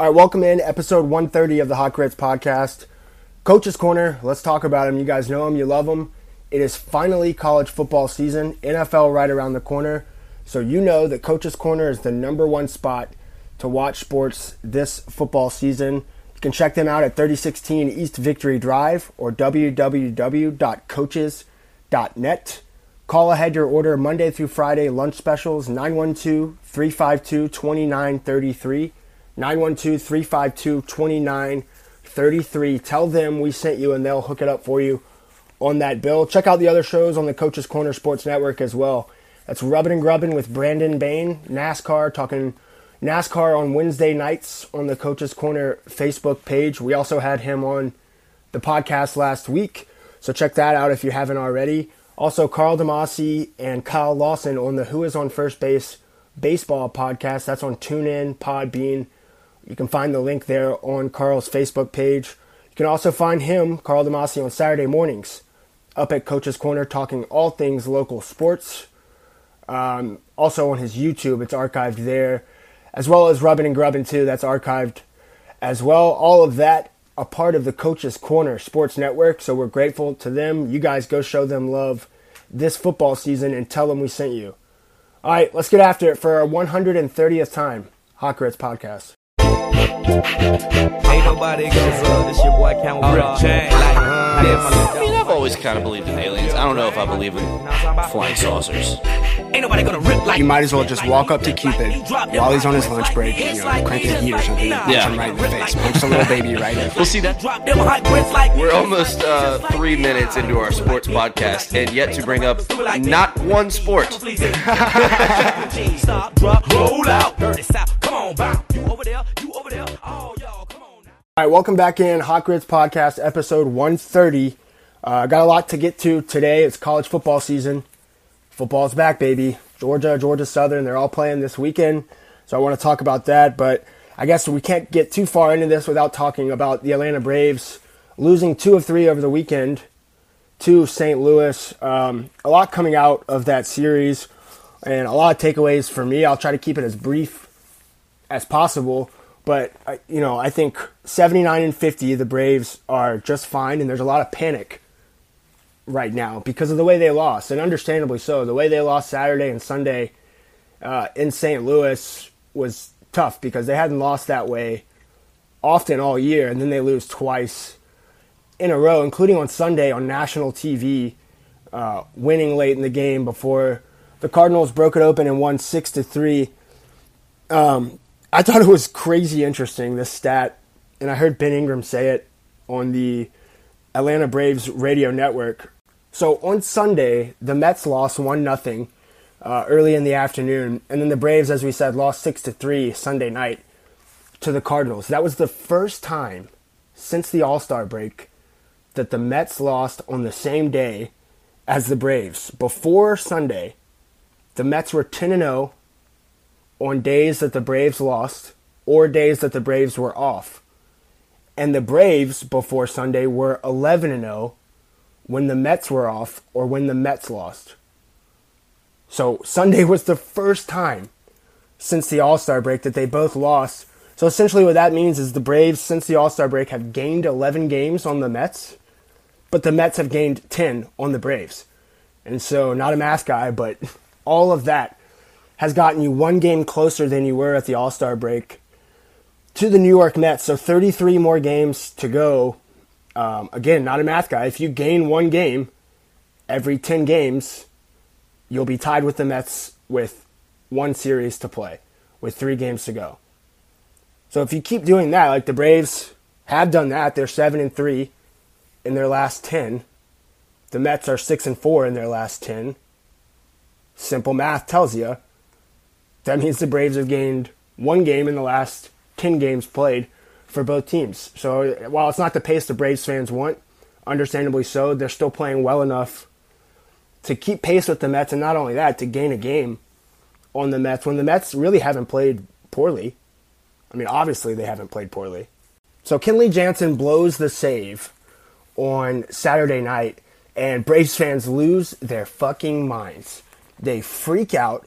All right, welcome in episode 130 of the Hot Grits podcast. Coach's Corner, let's talk about him. You guys know him, you love him. It is finally college football season, NFL right around the corner. So you know that Coach's Corner is the number one spot to watch sports this football season. You can check them out at 3016 East Victory Drive or www.coaches.net. Call ahead your order Monday through Friday lunch specials 912 352 2933. 912 352 2933. Tell them we sent you and they'll hook it up for you on that bill. Check out the other shows on the Coaches Corner Sports Network as well. That's Rubbin' and Grubbin' with Brandon Bain, NASCAR, talking NASCAR on Wednesday nights on the Coaches Corner Facebook page. We also had him on the podcast last week, so check that out if you haven't already. Also, Carl DeMasi and Kyle Lawson on the Who is on First Base baseball podcast. That's on TuneIn, Podbean. You can find the link there on Carl's Facebook page. You can also find him, Carl DeMasi, on Saturday mornings up at Coach's Corner talking all things local sports. Um, also on his YouTube, it's archived there, as well as Rubbin' and Grubbin' too. That's archived as well. All of that a part of the Coach's Corner Sports Network. So we're grateful to them. You guys go show them love this football season and tell them we sent you. All right, let's get after it for our 130th time. Hot Podcast. Ain't nobody goes up. This your boy Count Rip Chain. Like, I mean, I've always kind of believed in aliens. I don't know if I believe in flying saucers. Ain't nobody gonna rip like You might as well just walk up to Cupid while he's on his lunch break, you know, cranking the heat or something, punch Yeah. him right in the face, punch the little baby right in. We'll see that. drop them hot grits like We're almost uh, three minutes into our sports podcast, and yet to bring up not one sport. Stop, drop, roll out. Dirty South. Come on, bow. You over there, you over there. Oh, y'all, come on now. All right, welcome back in Hot Grits Podcast, episode 130. Uh, got a lot to get to today. It's college football season. Football's back, baby. Georgia, Georgia Southern, they're all playing this weekend. So I want to talk about that, but I guess we can't get too far into this without talking about the Atlanta Braves losing two of three over the weekend to St. Louis. Um, a lot coming out of that series and a lot of takeaways for me. I'll try to keep it as brief as possible. But I- you know, I think 79 and 50, the Braves are just fine, and there's a lot of panic right now because of the way they lost, and understandably so. The way they lost Saturday and Sunday uh, in St. Louis was tough because they hadn't lost that way often all year, and then they lose twice in a row, including on Sunday on national TV, uh, winning late in the game before the Cardinals broke it open and won six to three. Um, I thought it was crazy interesting this stat, and I heard Ben Ingram say it on the Atlanta Braves radio network. So on Sunday, the Mets lost one nothing uh, early in the afternoon, and then the Braves, as we said, lost six to three Sunday night to the Cardinals. That was the first time since the All Star break that the Mets lost on the same day as the Braves. Before Sunday, the Mets were 10 and 0 on days that the Braves lost or days that the Braves were off. And the Braves before Sunday were 11 and 0 when the Mets were off or when the Mets lost. So Sunday was the first time since the All Star break that they both lost. So essentially, what that means is the Braves, since the All Star break, have gained 11 games on the Mets, but the Mets have gained 10 on the Braves. And so, not a math guy, but all of that has gotten you one game closer than you were at the All Star break to the New York Mets. So 33 more games to go. Um, again, not a math guy. If you gain one game every 10 games, you'll be tied with the Mets with one series to play, with three games to go. So if you keep doing that, like the Braves have done that, they're seven and three in their last 10. The Mets are six and four in their last 10. Simple math tells you that means the Braves have gained one game in the last 10 games played for both teams. So while it's not the pace the Braves fans want, understandably so, they're still playing well enough to keep pace with the Mets, and not only that, to gain a game on the Mets when the Mets really haven't played poorly. I mean, obviously they haven't played poorly. So Kenley Jansen blows the save on Saturday night, and Braves fans lose their fucking minds. They freak out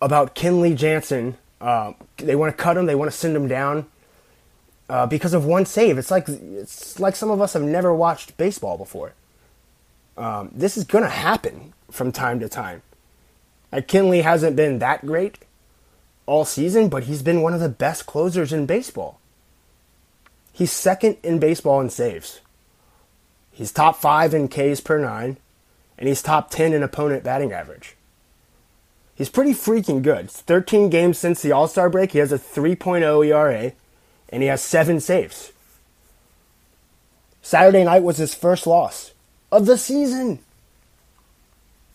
about Kenley Jansen. Uh, they want to cut him. They want to send him down. uh, because of one save. It's like it's like some of us have never watched baseball before. Um, this is to happen from time to time. Like Kenley hasn't been that great all season, but he's been one of the best closers in baseball. He's second in baseball in saves. He's top five in Ks per nine, and he's top 10 in opponent batting average. He's pretty freaking good. It's 13 games since the All Star break. He has a 3.0 ERA, and he has seven saves. Saturday night was his first loss of the season.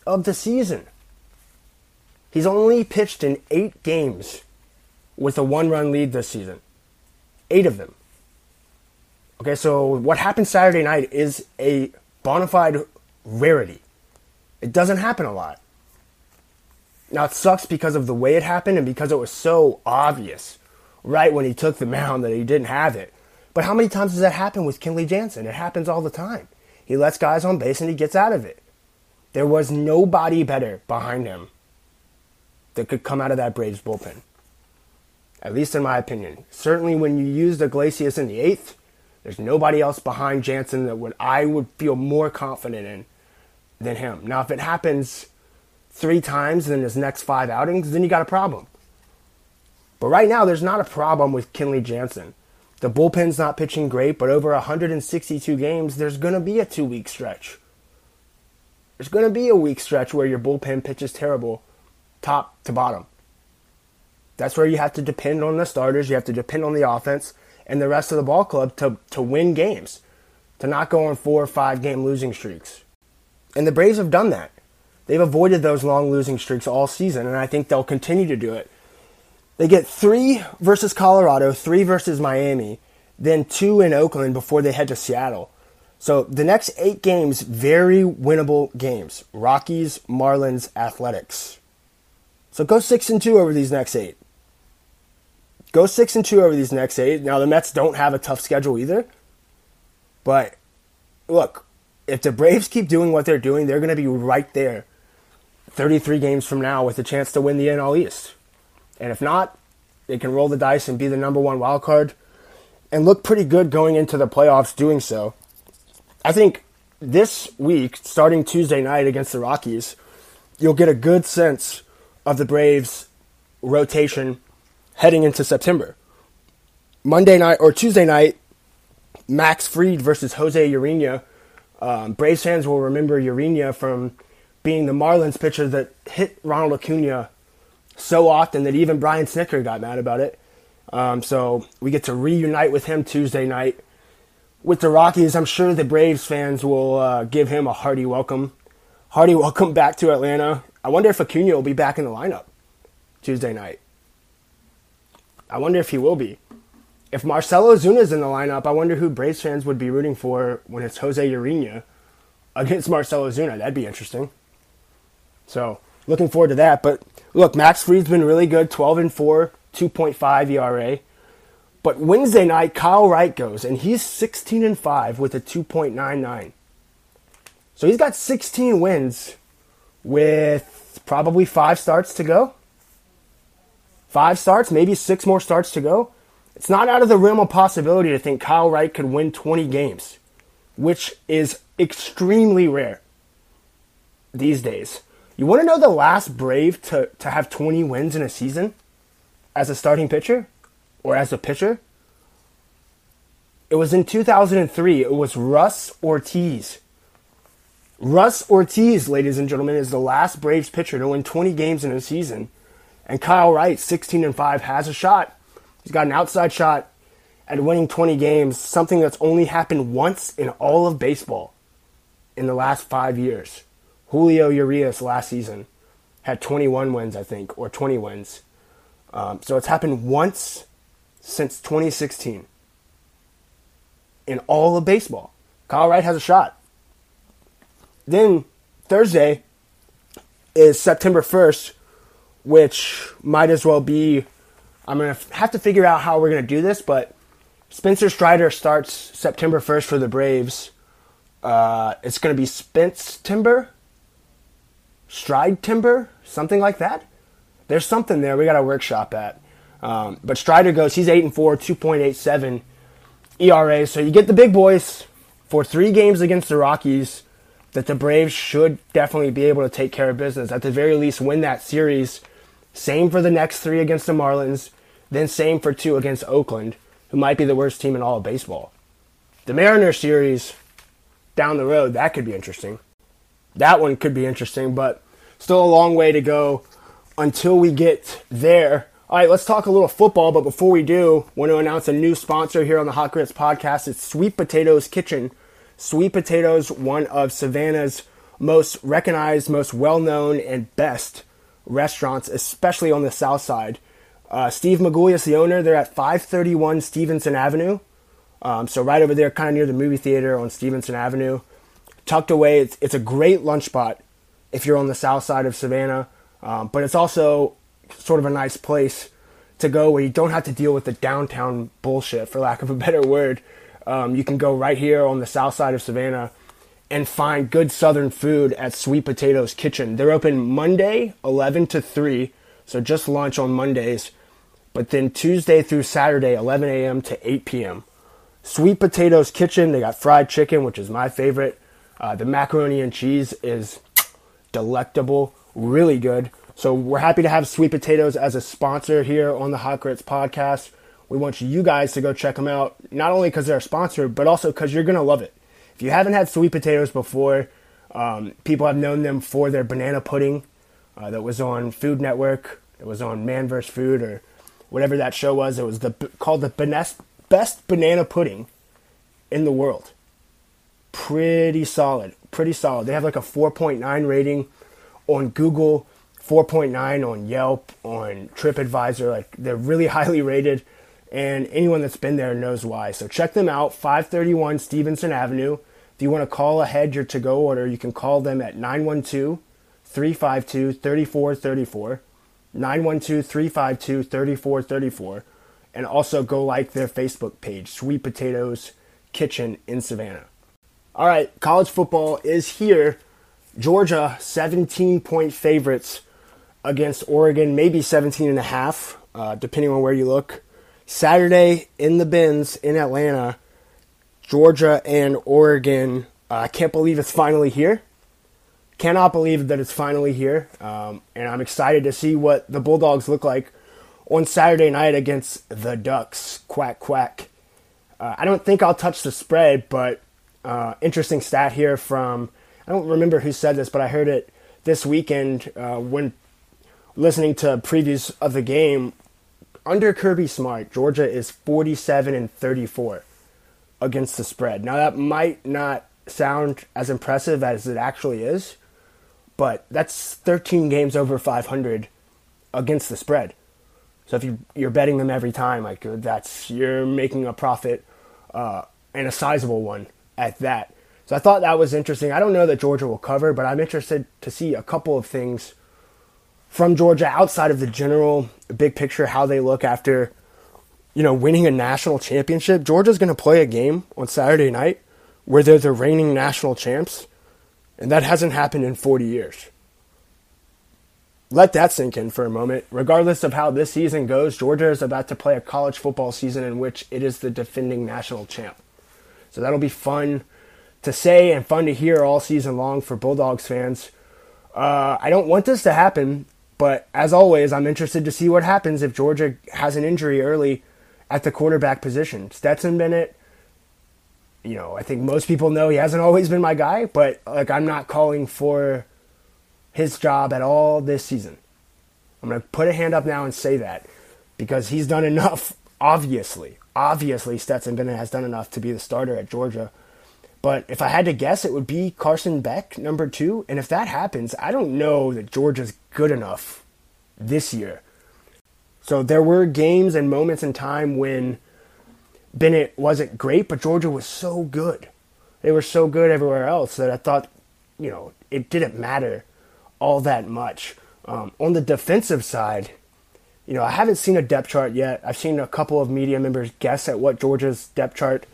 Of the season. He's only pitched in eight games with a one run lead this season. Eight of them. Okay, so what happened Saturday night is a bona fide rarity. It doesn't happen a lot. Now, it sucks because of the way it happened and because it was so obvious right when he took the mound that he didn't have it. But how many times does that happen with Kenley Jansen? It happens all the time. He lets guys on base and he gets out of it. There was nobody better behind him that could come out of that Braves bullpen. At least in my opinion. Certainly when you used Iglesias in the eighth, there's nobody else behind Jansen that would I would feel more confident in than him. Now if it happens three times in his next five outings, then you got a problem. But right now there's not a problem with Kenley Jansen. The bullpen's not pitching great, but over 162 games, there's going to be a two week stretch. There's going to be a week stretch where your bullpen pitches terrible, top to bottom. That's where you have to depend on the starters, you have to depend on the offense and the rest of the ball club to, to win games, to not go on four or five game losing streaks. And the Braves have done that. They've avoided those long losing streaks all season, and I think they'll continue to do it. They get three versus Colorado, three versus Miami, then two in Oakland before they head to Seattle. So the next eight games, very winnable games. Rockies, Marlins, Athletics. So go six and two over these next eight. Go six and two over these next eight. Now the Mets don't have a tough schedule either. But look, if the Braves keep doing what they're doing, they're going to be right there 33 games from now with a chance to win the NL East. And if not, they can roll the dice and be the number one wild card and look pretty good going into the playoffs doing so. I think this week, starting Tuesday night against the Rockies, you'll get a good sense of the Braves' rotation heading into September. Monday night or Tuesday night, Max Fried versus Jose Urena. Um, Braves fans will remember Urena from being the Marlins pitcher that hit Ronald Acuna so often that even Brian Snitker got mad about it. Um, so we get to reunite with him Tuesday night. With the Rockies, I'm sure the Braves fans will uh, give him a hearty welcome. Hearty welcome back to Atlanta. I wonder if Acuna will be back in the lineup Tuesday night. I wonder if he will be. If Marcell Ozuna's in the lineup, I wonder who Braves fans would be rooting for when it's Jose Urena against Marcell Ozuna. That'd be interesting. So, looking forward to that. But look, Max Fried's been really good 12 and 4, 2.5 ERA. But Wednesday night, Kyle Wright goes, and he's 16 and 5 with a 2.99. So he's got 16 wins with probably five starts to go. Five starts, maybe six more starts to go. It's not out of the realm of possibility to think Kyle Wright could win 20 games, which is extremely rare these days. You want to know the last Brave to, to have 20 wins in a season as a starting pitcher or as a pitcher? It was in 2003. It was Russ Ortiz. Russ Ortiz, ladies and gentlemen, is the last Braves pitcher to win 20 games in a season. And Kyle Wright, 16 and 5, has a shot. He's got an outside shot at winning 20 games, something that's only happened once in all of baseball in the last five years. Julio Urias last season had 21 wins, I think, or 20 wins. Um, so it's happened once since 2016 in all of baseball. Kyle Wright has a shot. Then Thursday is September 1st, which might as well be. I'm going to have to figure out how we're going to do this, but Spencer Strider starts September 1st for the Braves. Uh, it's going to be Spence Timber Stride Timber, something like that. There's something there we got to workshop at. Um, but Strider goes, he's 8 and 4, 2.87 ERA. So you get the big boys for three games against the Rockies that the Braves should definitely be able to take care of business. At the very least, win that series. Same for the next three against the Marlins, then same for two against Oakland, who might be the worst team in all of baseball. The Mariners series down the road, that could be interesting. That one could be interesting, but still a long way to go until we get there. All right, let's talk a little football, but before we do, want to announce a new sponsor here on the Hot Grits podcast. It's Sweet Potatoes Kitchen. Sweet Potatoes, one of Savannah's most recognized, most well known, and best restaurants, especially on the south side. Uh, Steve Magulius, the owner, they're at 531 Stevenson Avenue. Um, so right over there, kind of near the movie theater on Stevenson Avenue. Tucked away, it's, it's a great lunch spot if you're on the south side of Savannah. Um, but it's also sort of a nice place to go where you don't have to deal with the downtown bullshit, for lack of a better word. Um, you can go right here on the south side of Savannah and find good southern food at Sweet Potatoes Kitchen. They're open Monday, 11 to 3, so just lunch on Mondays, but then Tuesday through Saturday, 11 a.m. to 8 p.m. Sweet Potatoes Kitchen, they got fried chicken, which is my favorite. Uh, the macaroni and cheese is delectable, really good. So we're happy to have Sweet Potatoes as a sponsor here on the Hot Grits podcast. We want you guys to go check them out, not only because they're a sponsor, but also because you're going to love it. If you haven't had sweet potatoes before, um, people have known them for their banana pudding uh, that was on Food Network. It was on Man vs. Food or whatever that show was. It was the called the best, best banana pudding in the world. Pretty solid. Pretty solid. They have like a 4.9 rating on Google, 4.9 on Yelp, on TripAdvisor. Like they're really highly rated and anyone that's been there knows why. So check them out, 531 Stevenson Avenue. If you want to call ahead your to go order, you can call them at 912 352 3434. 912 352 3434. And also go like their Facebook page, Sweet Potatoes Kitchen in Savannah. All right, college football is here. Georgia, 17 point favorites against Oregon, maybe 17 and a half, uh, depending on where you look. Saturday in the Benz in Atlanta, Georgia and Oregon. Uh, I can't believe it's finally here. Cannot believe that it's finally here. Um, and I'm excited to see what the Bulldogs look like on Saturday night against the Ducks. Quack, quack. Uh, I don't think I'll touch the spread, but uh, interesting stat here from, I don't remember who said this, but I heard it this weekend uh, when listening to previews of the game under Kirby Smart, Georgia is 47 and 34 against the spread. Now that might not sound as impressive as it actually is, but that's 13 games over 500 against the spread. So if you you're betting them every time, like that's you're making a profit uh, and a sizable one at that. So I thought that was interesting. I don't know that Georgia will cover, but I'm interested to see a couple of things from Georgia outside of the general big picture, how they look after, you know, winning a national championship. Georgia's going to play a game on Saturday night where they're the reigning national champs, and that hasn't happened in 40 years. Let that sink in for a moment. Regardless of how this season goes, Georgia is about to play a college football season in which it is the defending national champ. So that'll be fun to say and fun to hear all season long for Bulldogs fans. Uh, I don't want this to happen but as always, I'm interested to see what happens if Georgia has an injury early at the quarterback position. Stetson Bennett, you know, I think most people know he hasn't always been my guy, but like I'm not calling for his job at all this season. I'm going to put a hand up now and say that because he's done enough, obviously. Obviously, Stetson Bennett has done enough to be the starter at Georgia. But if I had to guess, it would be Carson Beck, number two. And if that happens, I don't know that Georgia's good enough this year. So there were games and moments in time when Bennett wasn't great, but Georgia was so good. They were so good everywhere else that I thought, you know, it didn't matter all that much. Um, on the defensive side, you know, I haven't seen a depth chart yet. I've seen a couple of media members guess at what Georgia's depth chart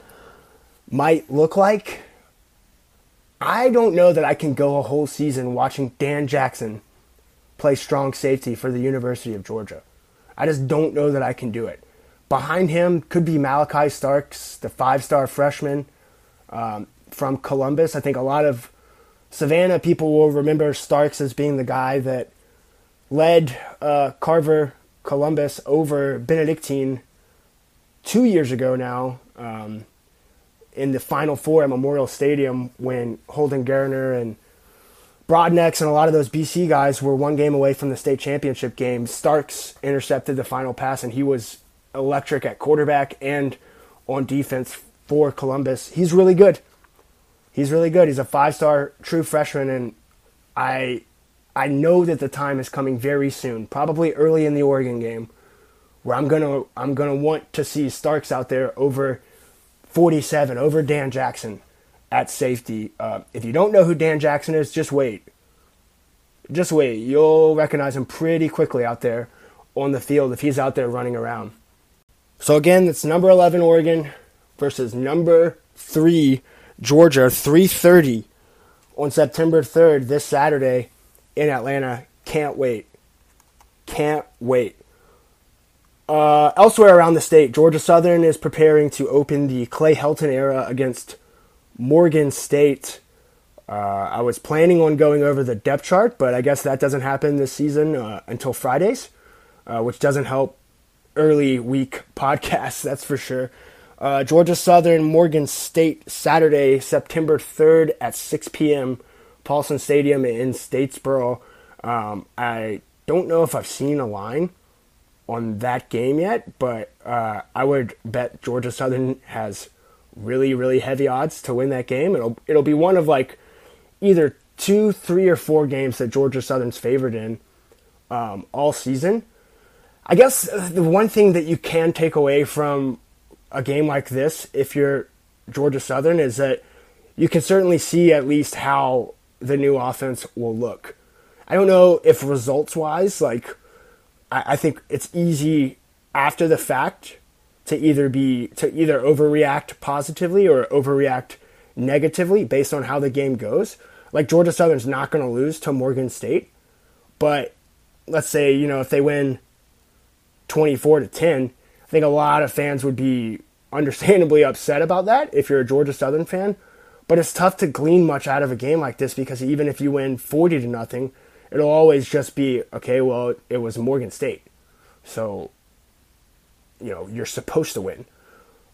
might look like. I don't know that I can go a whole season watching Dan Jackson play strong safety for the University of Georgia. I just don't know that I can do it. behind him could be Malachi Starks, the five-star freshman um, from Columbus. I think a lot of Savannah people will remember Starks as being the guy that led uh, Carver Columbus over Benedictine two years ago now um, in the Final Four at Memorial Stadium when Holden Geriner and Broadnecks and a lot of those BC guys were one game away from the state championship game. Starks intercepted the final pass, and he was electric at quarterback and on defense for Columbus. He's really good. He's really good. He's a five-star true freshman, and I I know that the time is coming very soon, probably early in the Oregon game, where I'm gonna I'm gonna want to see Starks out there over 47, over Dan Jackson at safety. Uh, if you don't know who Dan Jackson is, just wait. Just wait. You'll recognize him pretty quickly out there on the field if he's out there running around. So again, it's number 11 Oregon versus number 3 Georgia, 3:30 on September 3rd this Saturday in Atlanta. Can't wait. Can't wait. Uh, elsewhere around the state, Georgia Southern is preparing to open the Clay Helton era against Morgan State. Uh, I was planning on going over the depth chart, but I guess that doesn't happen this season uh, until Fridays, uh, which doesn't help early week podcasts, that's for sure. Uh, Georgia Southern, Morgan State, Saturday, September 3rd at 6 p.m., Paulson Stadium in Statesboro. Um, I don't know if I've seen a line on that game yet, but uh, I would bet Georgia Southern has really, really heavy odds to win that game. It'll it'll be one of like either two, three, or four games that Georgia Southern's favored in um, all season. I guess the one thing that you can take away from a game like this, if you're Georgia Southern, is that you can certainly see at least how the new offense will look. I don't know if results wise, like, I, I think it's easy after the fact to either be to either overreact positively or overreact negatively based on how the game goes. Like Georgia Southern's not going to lose to Morgan State, but let's say you know if they win 24 to 10, I think a lot of fans would be understandably upset about that if you're a Georgia Southern fan. But it's tough to glean much out of a game like this because even if you win 40 to nothing, it'll always just be okay, well, it was Morgan State. So, you know, you're supposed to win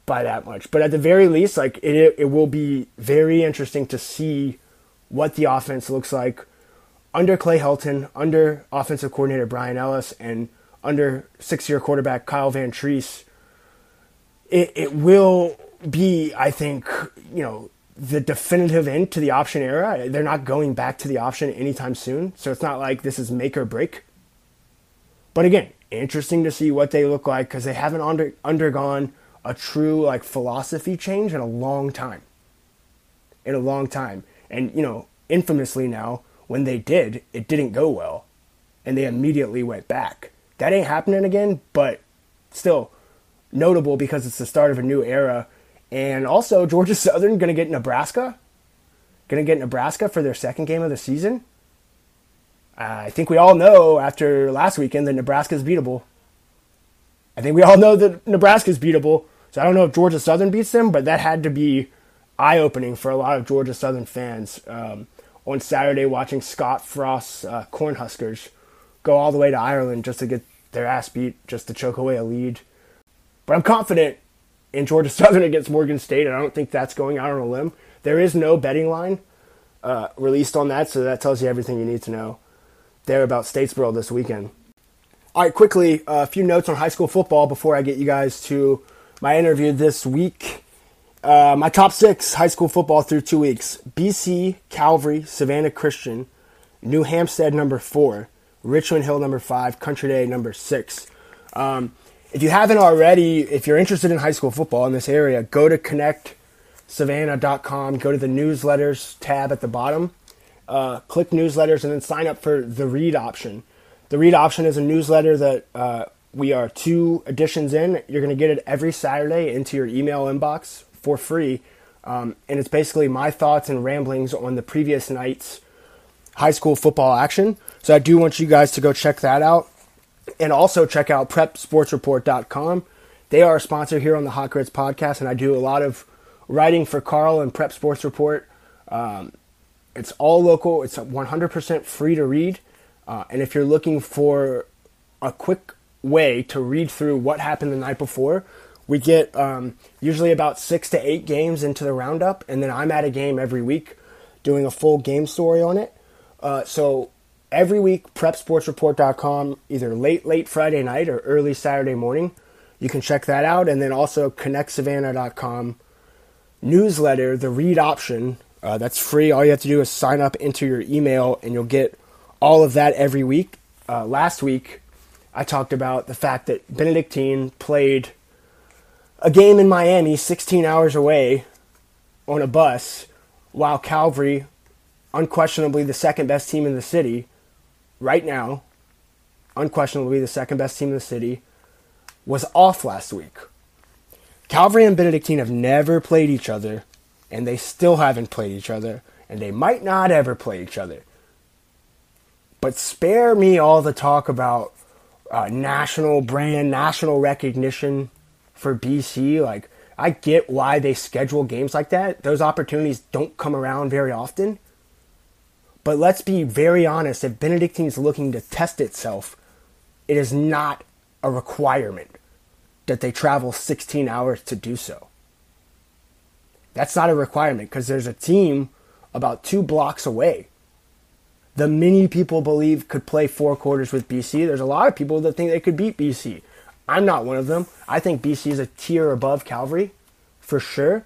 by that much. But at the very least, like it it will be very interesting to see what the offense looks like under Clay Helton, under offensive coordinator Bryan Ellis, and under six-year quarterback Kyle Vantrease, it, it will be, I think, you know, the definitive end to the option era. They're not going back to the option anytime soon, so it's not like this is make or break. But again, interesting to see what they look like because they haven't under, undergone a true like philosophy change in a long time. In a long time, and you know, infamously now, when they did, it didn't go well, and they immediately went back. That ain't happening again, but still notable because it's the start of a new era. And also, Georgia Southern going to get Nebraska. Going to get Nebraska for their second game of the season. I think we all know after last weekend that Nebraska is beatable. I think we all know that Nebraska is beatable. So I don't know if Georgia Southern beats them, but that had to be eye opening for a lot of Georgia Southern fans um, on Saturday watching Scott Frost's uh, Cornhuskers go all the way to Ireland just to get their ass beat, just to choke away a lead. But I'm confident in Georgia Southern against Morgan State, and I don't think that's going out on a limb. There is no betting line uh, released on that, so that tells you everything you need to know there about Statesboro this weekend. All right, quickly, a few notes on high school football before I get you guys to my interview this week. Uh, my top six high school football through two weeks BC, Calvary, Savannah Christian, New Hampstead number four, Richmond Hill number five, Country Day number six. Um, if you haven't already, if you're interested in high school football in this area, go to connectsavannah.com, go to the newsletters tab at the bottom, uh, click newsletters, and then sign up for the read option. The read option is a newsletter that uh, we are two editions in. You're going to get it every Saturday into your email inbox for free. Um, and it's basically my thoughts and ramblings on the previous night's high school football action. So I do want you guys to go check that out and also check out prepsportsreport.com. they are a sponsor here on the Hot Grits podcast, and I do a lot of writing for Carl and Prep Sports Report. Um, it's all local. It's 100% free to read. Uh, and if you're looking for a quick way to read through what happened the night before, we get um, usually about six to eight games into the roundup, and then I'm at a game every week doing a full game story on it. Uh, so every week, prepsportsreport.com, either late, late Friday night or early Saturday morning, you can check that out. And then also connectsavannah.com newsletter, the read option. Uh, that's free. All you have to do is sign up into your email, and you'll get all of that every week. Uh, last week, I talked about the fact that Benedictine played a game in Miami, 16 hours away, on a bus, while Calvary, unquestionably the second best team in the city, right now, unquestionably the second best team in the city, was off last week. Calvary and Benedictine have never played each other, and they still haven't played each other, and they might not ever play each other. But spare me all the talk about uh, national brand, national recognition for BC. Like, I get why they schedule games like that. Those opportunities don't come around very often. But let's be very honest if Benedictine is looking to test itself, it is not a requirement that they travel 16 hours to do so. That's not a requirement because there's a team about two blocks away. The many people believe could play four quarters with BC. There's a lot of people that think they could beat BC. I'm not one of them. I think BC is a tier above Calvary, for sure.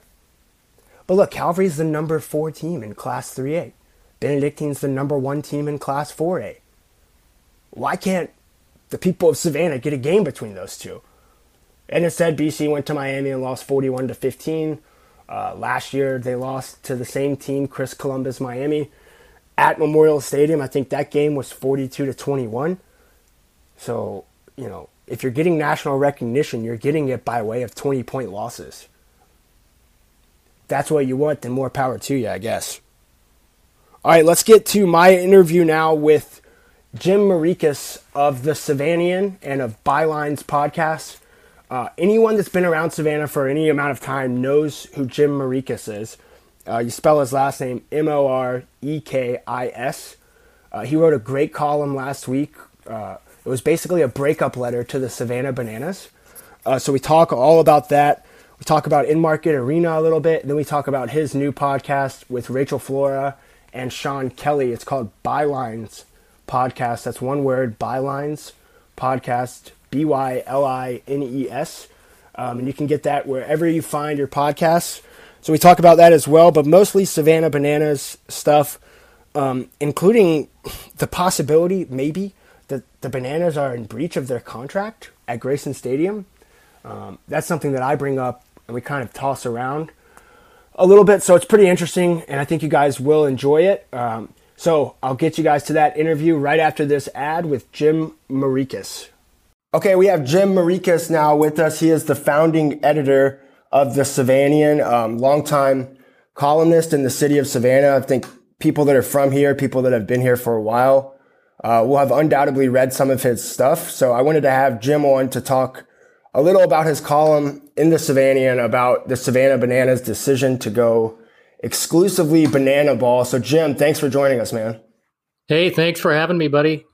But look, Calvary is the number four team in Class 3A. Benedictine's the number one team in Class 4A. Why can't the people of Savannah get a game between those two? And instead, BC went to Miami and lost 41 to 15. Uh, last year, they lost to the same team, Chris Columbus Miami, at Memorial Stadium. I think that game was 42 to 21. So, you know, if you're getting national recognition, you're getting it by way of 20 point losses. That's what you want, then more power to you, I guess. All right, let's get to my interview now with Jim Morekis of the Savannahian and of Bylines podcast. Uh, anyone that's been around Savannah for any amount of time knows who Jim Morekis is. Uh, you spell his last name M O R E K I S. Uh, he wrote a great column last week uh, it was basically a breakup letter to the Savannah Bananas. Uh, so we talk all about that. We talk about Enmarket Arena a little bit. Then we talk about his new podcast with Rachael Flora and Sean Kelly. It's called Bylines Podcast. That's one word, Bylines Podcast, B Y L I N E S. Um, and you can get that wherever you find your podcasts. So we talk about that as well, but mostly Savannah Bananas stuff, um, including the possibility, maybe, that the Bananas are in breach of their contract at Grayson Stadium. Um, that's something that I bring up and we kind of toss around a little bit. So it's pretty interesting, and I think you guys will enjoy it. Um, so I'll get you guys to that interview right after this ad with Jim Morekis. Okay, we have Jim Morekis now with us. He is the founding editor of the Savannahian, um, longtime columnist in the city of Savannah. I think people that are from here, people that have been here for a while, uh, will have undoubtedly read some of his stuff. So I wanted to have Jim on to talk a little about his column in the Savannahian about the Savannah Bananas decision to go exclusively banana ball. So Jim, thanks for joining us, man. Hey, thanks for having me, buddy.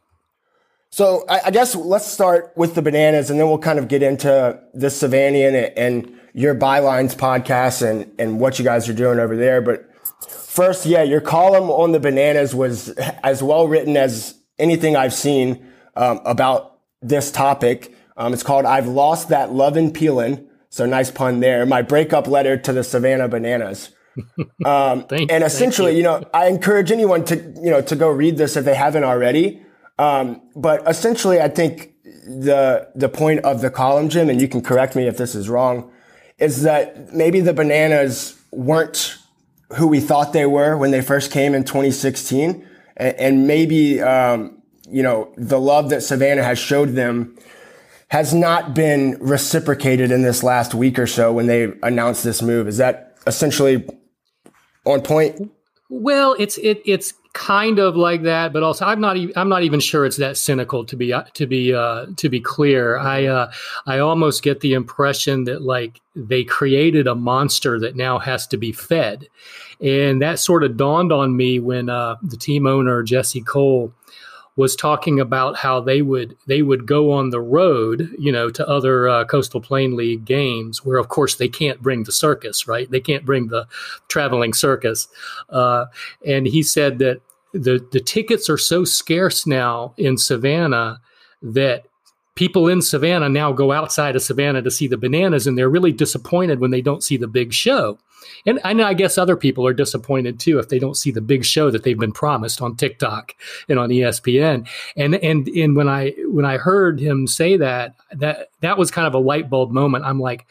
So I, I guess let's start with the bananas, and then we'll kind of get into the Savannahian and, and your bylines podcast and and what you guys are doing over there. But first, yeah, your column on the bananas was as well written as anything I've seen um, about this topic. Um, it's called "I've Lost That Love Lovin' Peelin'." So nice pun there. My breakup letter to the Savannah Bananas. Um, Thank- and essentially, thank you know, I encourage anyone to you know to go read this if they haven't already. Um, but essentially, I think the the point of the column, Jim, and you can correct me if this is wrong, is that maybe the bananas weren't who we thought they were when they first came in 2016, and, and maybe um, you know the love that Savannah has showed them has not been reciprocated in this last week or so when they announced this move. Is that essentially on point? Well, it's it it's kind of like that, but also I'm not even I'm not even sure it's that cynical to be to be uh, to be clear. I uh, I almost get the impression that like they created a monster that now has to be fed, and that sort of dawned on me when uh, the team owner Jesse Cole was talking about how they would they would go on the road, you know, to other uh, Coastal Plain League games, where of course they can't bring the circus, right? They can't bring the traveling circus, uh, and he said that the the tickets are so scarce now in Savannah that people in Savannah now go outside of Savannah to see the bananas, and they're really disappointed when they don't see the big show. And, and I guess other people are disappointed too if they don't see the big show that they've been promised on TikTok and on ESPN. And and and when I when I heard him say that, that that was kind of a light bulb moment. I'm like,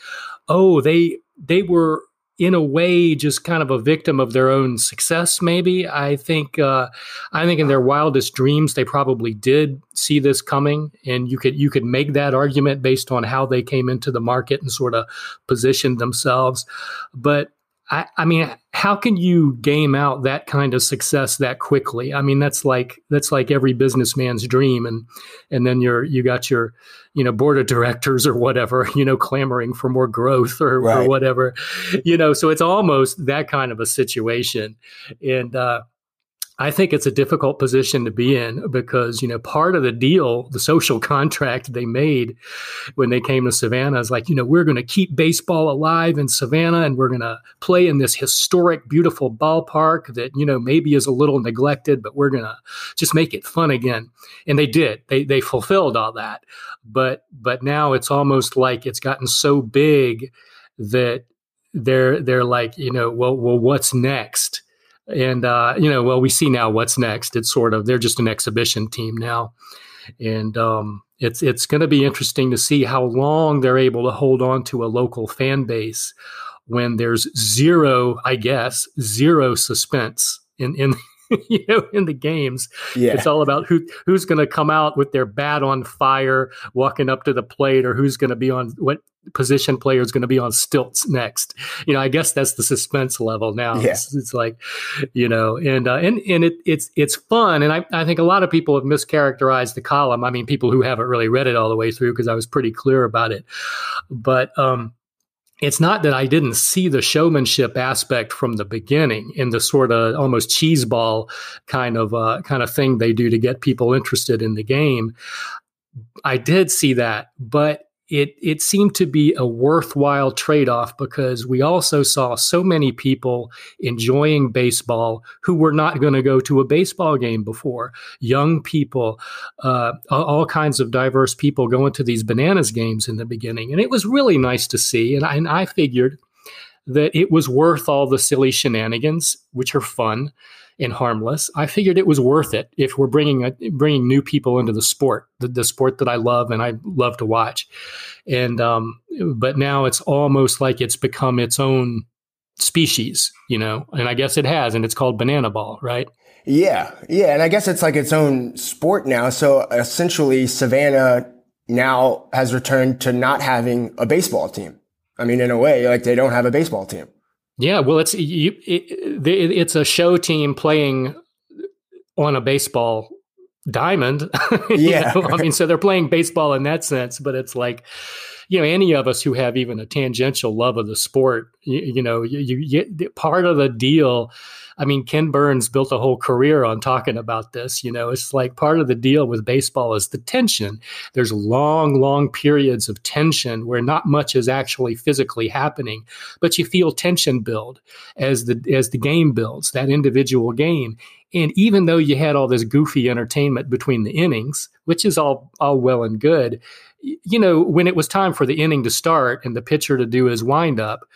oh, they they were in a way just kind of a victim of their own success maybe i think uh, i think in their wildest dreams they probably did see this coming and you could you could make that argument based on how they came into the market and sort of positioned themselves but I, I mean, how can you game out that kind of success that quickly? I mean, that's like that's like every businessman's dream, and and then you're you got your you know board of directors or whatever you know clamoring for more growth or, right. or whatever, you know. So it's almost that kind of a situation, and uh, I think it's a difficult position to be in because, you know, part of the deal, the social contract they made when they came to Savannah is like, you know, we're going to keep baseball alive in Savannah and we're going to play in this historic, beautiful ballpark that, you know, maybe is a little neglected, but we're going to just make it fun again. And they did. They they fulfilled all that. But but now it's almost like it's gotten so big that they're they're like, you know, well, well, what's next? And uh, you know, well, we see now what's next. It's sort of they're just an exhibition team now, and um, it's it's going to be interesting to see how long they're able to hold on to a local fan base when there's zero, I guess, zero suspense in in you know, in the games. Yeah. It's all about who who's going to come out with their bat on fire, walking up to the plate, or who's going to be on what position player is going to be on stilts next. You know, I guess that's the suspense level now. Yeah. It's, it's like, you know, and uh, and and it, it's it's fun, and I I think a lot of people have mischaracterized the column. I mean, people who haven't really read it all the way through because I was pretty clear about it, but um it's not that I didn't see the showmanship aspect from the beginning in the sort of almost cheeseball kind of uh, kind of thing they do to get people interested in the game. I did see that, but it it seemed to be a worthwhile trade-off because we also saw so many people enjoying baseball who were not going to go to a baseball game before. Young people uh, all kinds of diverse people going to these bananas games in the beginning and it was really nice to see and I, and I figured that it was worth all the silly shenanigans which are fun and harmless. I figured it was worth it if we're bringing a, bringing new people into the sport, the, the, sport that I love and I love to watch. And um, but now it's almost like it's become its own species, you know. And I guess it has, and it's called banana ball, right? Yeah, yeah, and I guess it's like its own sport now. So essentially, Savannah now has returned to not having a baseball team. I mean, in a way, like they don't have a baseball team. Yeah, well, it's you, it, it's a show team playing on a baseball diamond. yeah, know? I mean, so they're playing baseball in that sense, but it's like you know any of us who have even a tangential love of the sport, you, you know, you, you, part of the deal I mean, Ken Burns built a whole career on talking about this. You know, it's like part of the deal with baseball is the tension. There's long, long periods of tension where not much is actually physically happening, but you feel tension build as the as the game builds, that individual game. And even though you had all this goofy entertainment between the innings, which is all all well and good, you know, when it was time for the inning to start and the pitcher to do his windup,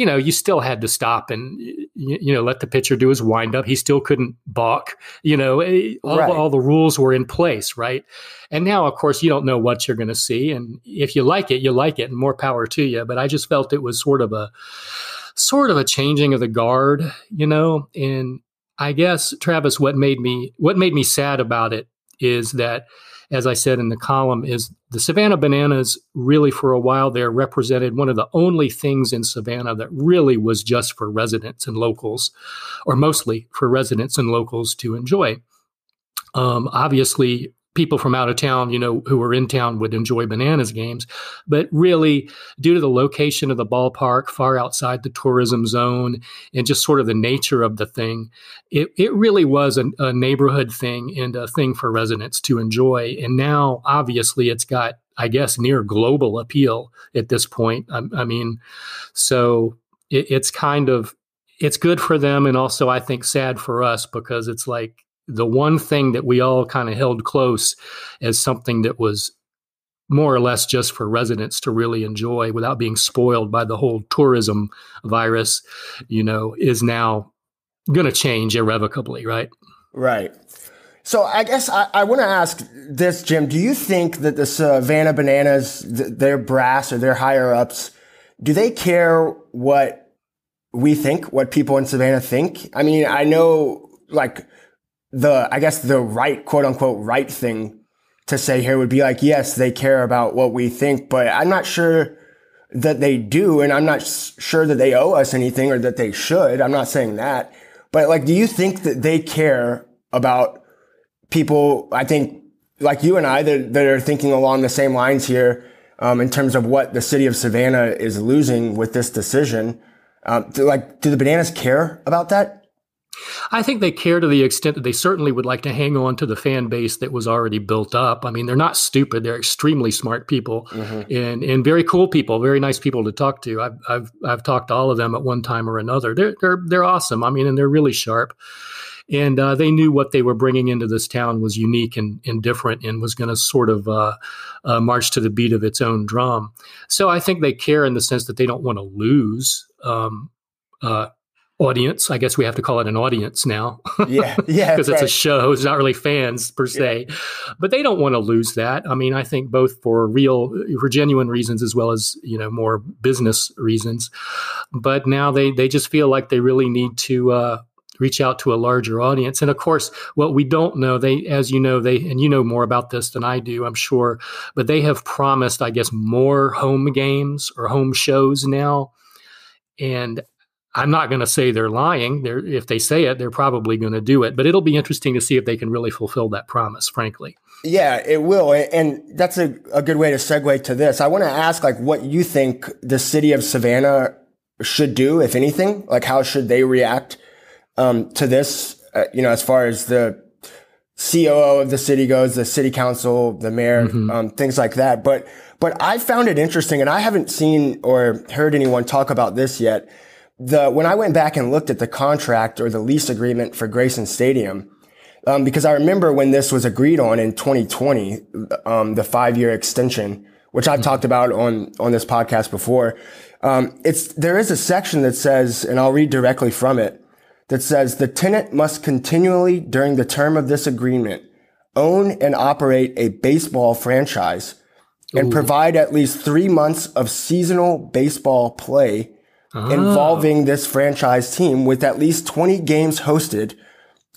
you know, you still had to stop and you know let the pitcher do his windup. He still couldn't balk. You know, eh, all, right. all the rules were in place, right? And now, of course, you don't know what you're going to see, and if you like it, you like it, and more power to you. But I just felt it was sort of a sort of a changing of the guard, you know. And I guess Travis, what made me what made me sad about it is that as I said in the column, is the Savannah Bananas really for a while there represented one of the only things in Savannah that really was just for residents and locals, or mostly for residents and locals to enjoy. Um, obviously, people from out of town, you know, who were in town would enjoy bananas games. But really, due to the location of the ballpark, far outside the tourism zone, and just sort of the nature of the thing, it, it really was a, a neighborhood thing and a thing for residents to enjoy. And now, obviously, it's got, I guess, near global appeal at this point. I, I mean, so it, it's kind of it's good for them and also I think sad for us because it's like the one thing that we all kind of held close as something that was more or less just for residents to really enjoy without being spoiled by the whole tourism virus, you know, is now going to change irrevocably, right? Right. So I guess I, I want to ask this, Jim. Do you think that the Savannah Bananas, th- their brass or their higher ups, do they care what we think, what people in Savannah think? I mean, I know like the, I guess the right, quote unquote, right thing to say here would be like, yes, they care about what we think, but I'm not sure that they do. And I'm not sure that they owe us anything or that they should. I'm not saying that, but like, do you think that they care about people? I think like you and I that, that are thinking along the same lines here, um, in terms of what the city of Savannah is losing with this decision. Um, do, like, do the bananas care about that? I think they care to the extent that they certainly would like to hang on to the fan base that was already built up. I mean, they're not stupid; they're extremely smart people mm-hmm. and and very cool people, very nice people to talk to. I've I've I've talked to all of them at one time or another. They're they're they're awesome. I mean, and they're really sharp. And uh, they knew what they were bringing into this town was unique and, and different, and was going to sort of uh, uh, march to the beat of its own drum. So I think they care in the sense that they don't want to lose. Um, uh, audience. I guess we have to call it an audience now. Yeah, yeah, because it's right. a show. It's not really fans per se, yeah. but they don't want to lose that. I mean, I think both for real, for genuine reasons as well as you know more business reasons. But now they they just feel like they really need to. Uh, reach out to a larger audience and of course what we don't know they as you know they and you know more about this than i do i'm sure but they have promised i guess more home games or home shows now and I'm not going to say they're lying. They're, if they say it, they're probably going to do it. But it'll be interesting to see if they can really fulfill that promise, frankly. Yeah, it will. And that's a, a good way to segue to this. I want to ask, like, what you think the city of Savannah should do, if anything. Like, how should they react um, to this, uh, you know, as far as the COO of the city goes, the city council, the mayor, mm-hmm. um, things like that. But, but I found it interesting, and I haven't seen or heard anyone talk about this yet the when I went back and looked at the contract or the lease agreement for Grayson Stadium, um, because I remember when this was agreed on in 2020, um, the five year extension, which I've mm-hmm. talked about on on this podcast before. Um, it's there is a section that says, and I'll read directly from it, that says the tenant must continually during the term of this agreement own and operate a baseball franchise and Ooh. provide at least three months of seasonal baseball play oh. involving this franchise team with at least 20 games hosted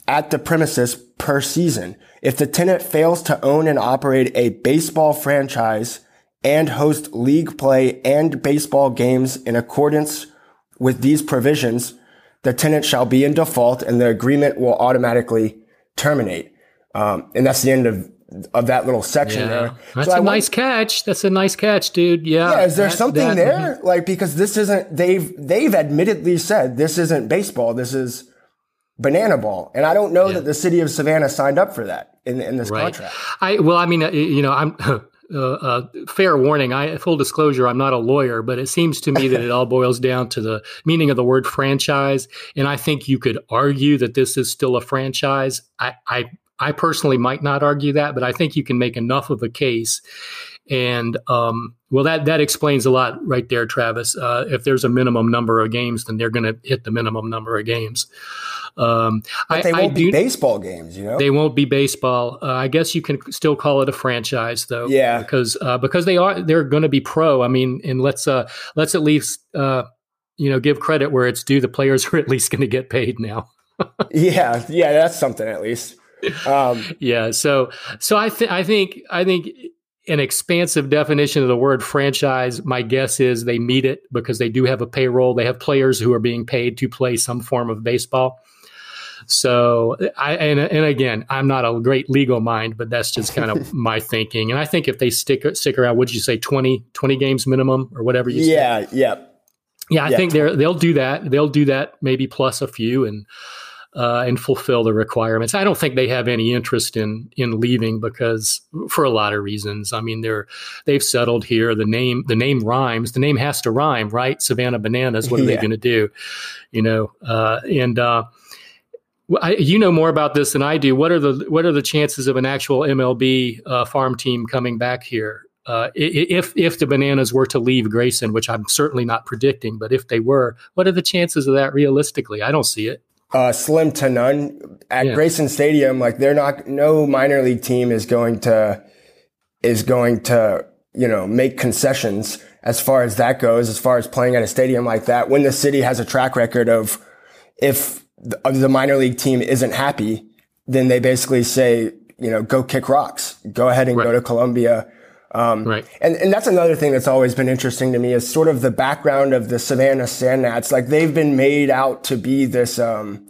at the premises per season. If the tenant fails to own and operate a baseball franchise and host league play and baseball games in accordance with these provisions, the tenant shall be in default and the agreement will automatically terminate. Um, and that's the end of of that little section yeah. there. That's so a nice catch. That's a nice catch, dude. Yeah. Yeah. Is there that, something that, there? Mm-hmm. Like because this isn't they've they've admittedly said this isn't baseball. This is banana ball, and I don't know yeah. that the city of Savannah signed up for that in in this right. contract. I well, I mean, uh, you know, I'm. Uh, uh, fair warning. I full disclosure. I'm not a lawyer, but it seems to me that it all boils down to the meaning of the word franchise. And I think you could argue that this is still a franchise. I, I I personally might not argue that, but I think you can make enough of a case. And um, well, that that explains a lot right there, Travis. Uh, if there's a minimum number of games, then they're going to hit the minimum number of games. Um, but they won't I be baseball games, you know. They won't be baseball. Uh, I guess you can still call it a franchise, though. Yeah, because uh, because they are they're going to be pro. I mean, and let's uh, let's at least uh, you know give credit where it's due. The players are at least going to get paid now. yeah, yeah, that's something at least. Um, yeah. So so I think I think I think an expansive definition of the word franchise, my guess is they meet it because they do have a payroll. They have players who are being paid to play some form of baseball. So I and, and again, I'm not a great legal mind, but that's just kind of my thinking. And I think if they stick stick around, would you say 20, 20 games minimum or whatever you yeah, said? yeah. Yeah, I Yeah, think they're they'll do that. They'll do that maybe plus a few and uh, and fulfill the requirements. I don't think they have any interest in in leaving because for a lot of reasons. I mean, they're they've settled here. The name the name rhymes. The name has to rhyme, right? Savannah Bananas. What are they going to do? You know, uh, and. Uh, I, you know more about this than I do. What are the what are the chances of an actual MLB uh, farm team coming back here? Uh, if if the Bananas were to leave Grayson, which I'm certainly not predicting, but if they were, what are the chances of that realistically? I don't see it. Uh, slim to none at Yeah. Grayson Stadium. Like they're not, no minor league team is going to is going to you know make concessions as far as that goes. As far as playing at a stadium like that, when the city has a track record of if the, of the minor league team isn't happy, then they basically say you know go kick rocks, go ahead and go to Columbia. Right. And, and that's another thing that's always been interesting to me is sort of the background of the Savannah Sandgnats. Like they've been made out to be this um,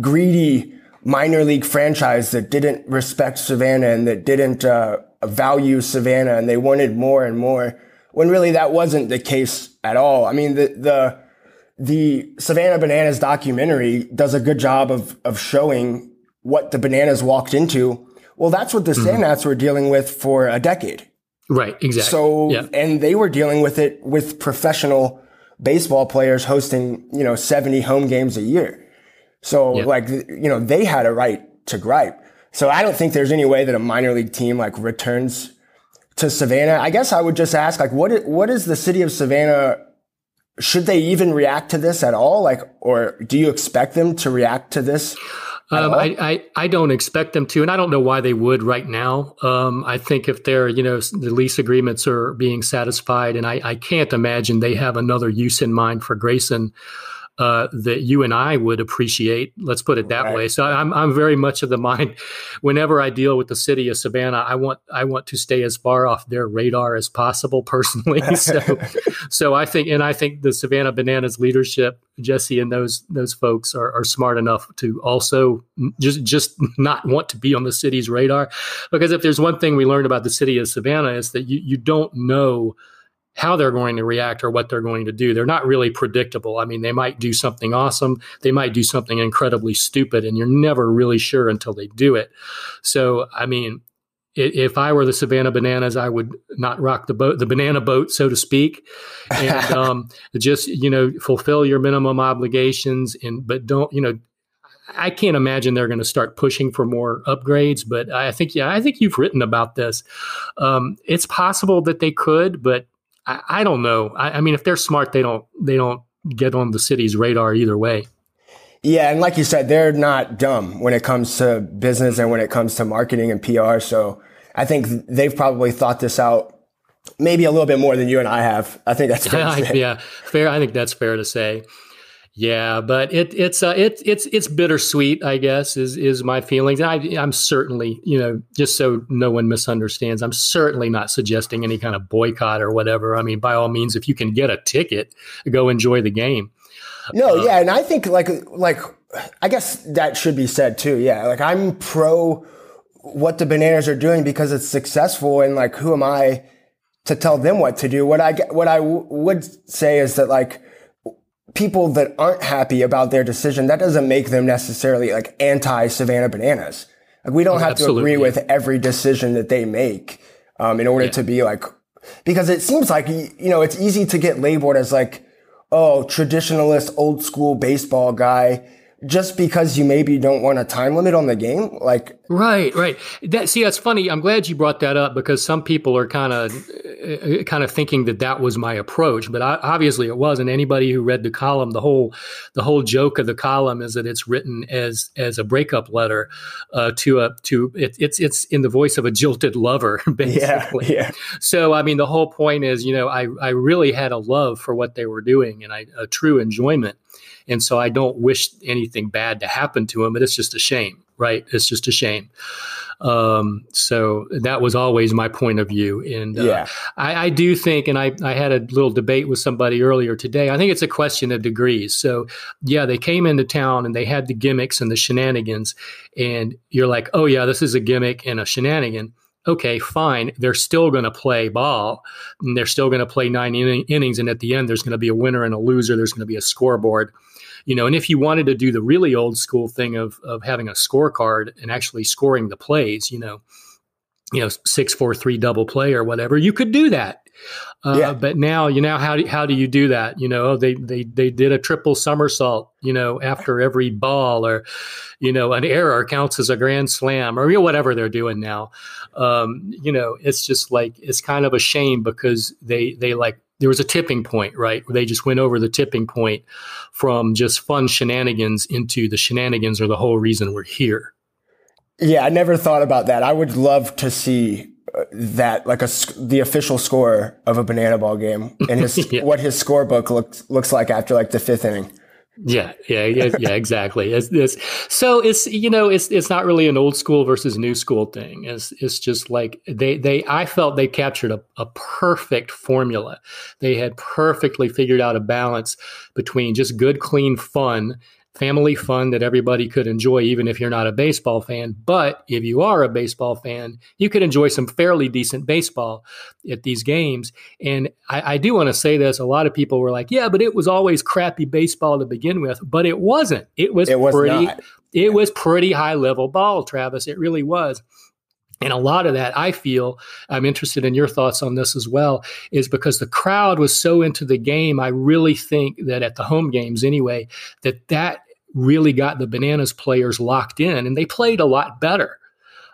greedy minor league franchise that didn't respect Savannah and that didn't uh, value Savannah, and they wanted more and more. When really that wasn't the case at all. I mean, the the the Savannah Bananas documentary does a good job of of showing what the Bananas walked into. Well, that's what the Sandgnats were dealing with for a decade. Right. Exactly. So, yeah. and they were dealing with it with professional baseball players hosting, you know, 70 home games a year. So, Yeah. like, you know, they had a right to gripe. So I don't think there's any way that a minor league team like returns to Savannah. I guess I would just ask, like, what, what is the city of Savannah? Should they even react to this at all? Like, or do you expect them to react to this? Um. I, I, I don't expect them to, and I don't know why they would right now. Um, I think if they're, you know, the lease agreements are being satisfied, and I, I can't imagine they have another use in mind for Grayson uh, that you and I would appreciate. Let's put it that Right. way. So I'm, I'm very much of the mind. Whenever I deal with the city of Savannah, I want I want to stay as far off their radar as possible personally. so so I think, and I think the Savannah Bananas leadership, Jesse and those those folks are, are smart enough to also just just not want to be on the city's radar, because if there's one thing we learned about the city of Savannah is that you you don't know how they're going to react or what they're going to do. They're not really predictable. I mean, they might do something awesome, they might do something incredibly stupid, and you're never really sure until they do it. So, I mean, if I were the Savannah Bananas, I would not rock the boat, the banana boat, so to speak, and um, just you know fulfill your minimum obligations, and but don't you know. I can't imagine they're going to start pushing for more upgrades, but I think yeah, I think you've written about this. Um, it's possible that they could, but I, I don't know. I, I mean, if they're smart, they don't they don't get on the city's radar either way. Yeah, and like you said, they're not dumb when it comes to business and when it comes to marketing and PR. So I think they've probably thought this out maybe a little bit more than you and I have. I think that's fair yeah, fair. I think that's fair to say. Yeah, but it, it's uh, it, it's it's bittersweet, I guess, is is my feelings. And I, I'm certainly, you know, just so no one misunderstands, I'm certainly not suggesting any kind of boycott or whatever. I mean, by all means, if you can get a ticket, go enjoy the game. No, yeah, and I think like like I guess that should be said too. Yeah, like I'm pro what the bananas are doing because it's successful, and like who am I to tell them what to do? What I what I w- would say is that like people that aren't happy about their decision, that doesn't make them necessarily like anti Savannah bananas. Like we don't have to agree with every decision that they make um, in order to be like because it seems like you know it's easy to get labeled as like oh traditionalist old school baseball guy just because you maybe don't want a time limit on the game like Right, right. That see, that's funny. I'm glad you brought that up because some people are kind of, uh, kind of thinking that that was my approach, but I, obviously it wasn't. Anybody who read the column, the whole, the whole joke of the column is that it's written as as a breakup letter uh, to a to it, it's it's in the voice of a jilted lover, yeah basically. yeah So I mean, the whole point is, you know, I I really had a love for what they were doing and I a true enjoyment, and so I don't wish anything bad to happen to him, but it's just a shame. right? It's just a shame. Um, so that was always my point of view. And uh, Yeah. I, I do think, and I, I had a little debate with somebody earlier today. I think it's a question of degrees. So, yeah, they came into town and they had the gimmicks and the shenanigans. And you're like, oh, yeah, this is a gimmick and a shenanigan. Okay, fine. They're still going to play ball and they're still going to play nine inning, innings. And at the end, there's going to be a winner and a loser. There's going to be a scoreboard you know and if you wanted to do the really old school thing of of having a scorecard and actually scoring the plays you know you know six four three double play or whatever you could do that. Uh, Yeah. but now you know how do, how do you do that? You know they they they did a triple somersault you know after every ball or you know an error counts as a grand slam or you know, whatever they're doing now. Um, you know it's just like it's kind of a shame because they they like there was a tipping point right where they just went over the tipping point from just fun shenanigans into the shenanigans are the whole reason we're here Yeah, I never thought about that. I would love to see uh, that, like a the official score of a banana ball game, and his Yeah. what his scorebook looks looks like after like the fifth inning. Yeah, yeah, yeah, yeah, exactly. It's, it's, so it's you know it's it's not really an old school versus new school thing. It's it's just like they they I felt they captured a, a perfect formula. They had perfectly figured out a balance between just good, clean fun, family fun that everybody could enjoy, even if you're not a baseball fan. But if you are a baseball fan, you could enjoy some fairly decent baseball at these games. And I, I do want to say this: a lot of people were like, "Yeah, but it was always crappy baseball to begin with." But it wasn't. It was, It was pretty. not. It was pretty high level ball, Travis. It really was. And a lot of that, I feel, I'm interested in your thoughts on this as well, is because the crowd was so into the game. I really think that at the home games, anyway, that that really got the Bananas players locked in, and they played a lot better.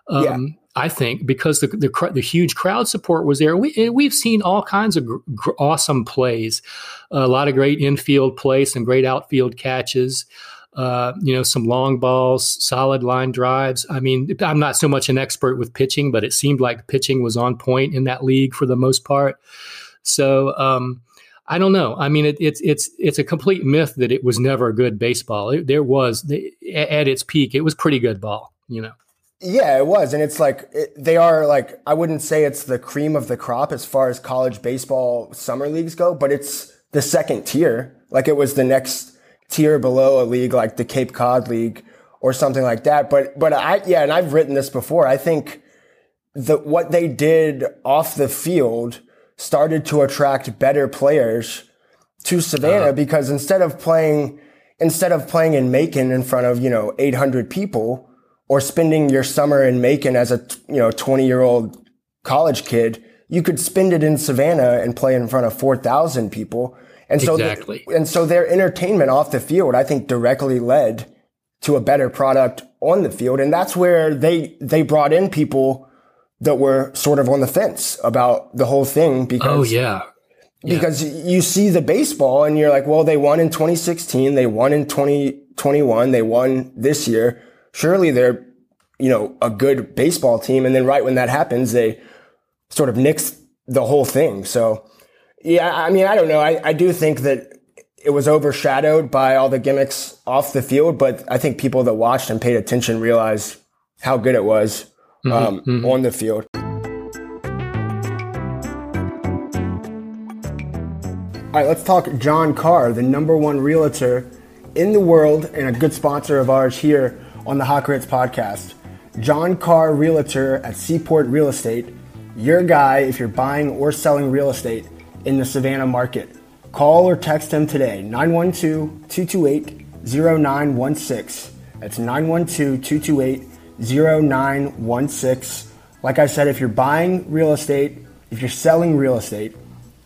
Um, Yeah. I think because the, the the huge crowd support was there. We we've seen all kinds of gr- awesome plays, a lot of great infield plays, some great outfield catches. Uh, you know, some long balls, solid line drives. I mean, I'm not so much an expert with pitching, but it seemed like pitching was on point in that league for the most part. So um, I don't know. I mean, it, it's it's it's a complete myth that it was never a good baseball. It, there was at its peak, it was pretty good ball. You know. Yeah, it was, and it's like it, they are like I wouldn't say it's the cream of the crop as far as college baseball summer leagues go, but it's the second tier. Like it was the next tier below a league like the Cape Cod League or something like that. But but I yeah, and I've written this before. I think the what they did off the field started to attract better players to Savannah uh-huh. because instead of playing instead of playing in Macon in front of you know 800 people or spending your summer in Macon as a you know 20 year old college kid, you could spend it in Savannah and play in front of 4,000 people. And so, Exactly. and so their entertainment off the field, I think, directly led to a better product on the field, and that's where they they brought in people that were sort of on the fence about the whole thing because Oh yeah, because you see the baseball and you're like, well, they won in 2016, they won in 2021, they won this year. Surely they're, you know, a good baseball team. And then right when that happens, they sort of nix the whole thing. So, yeah, I mean, I don't know. I, I do think that it was overshadowed by all the gimmicks off the field, but I think people that watched and paid attention realized how good it was um, on the field. All right, let's talk John Carr, the number one realtor in the world and a good sponsor of ours here on the Hot Grits podcast. John Carr, realtor at Seaport Real Estate, your guy if you're buying or selling real estate in the Savannah market. Call or text him today, 912 228 0916. That's 912 228 0916. Like I said, if you're buying real estate, if you're selling real estate,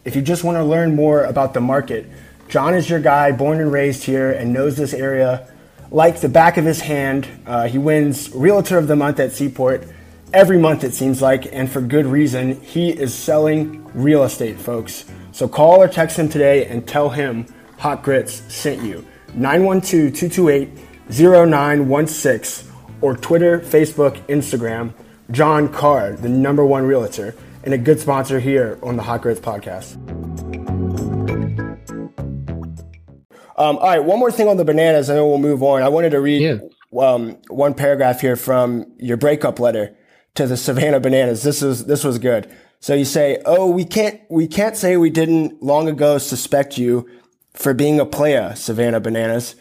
if you just want to learn more about the market, John is your guy, born and raised here, and knows this area like the back of his hand. Uh, he wins Realtor of the Month at Seaport every month, it seems like, and for good reason. He is selling real estate, folks. So call or text him today and tell him Hot Grits sent you. 912 228 0916 or Twitter, Facebook, Instagram. John Carr, the number one realtor and a good sponsor here on the Hot Grits podcast. Um, all right, one more thing on the bananas, and then we'll move on. I wanted to read Yeah. um, one paragraph here from your breakup letter to the Savannah Bananas. This is this was good. So you say, "Oh, we can't we can't say we didn't long ago suspect you for being a playa, Savannah Bananas."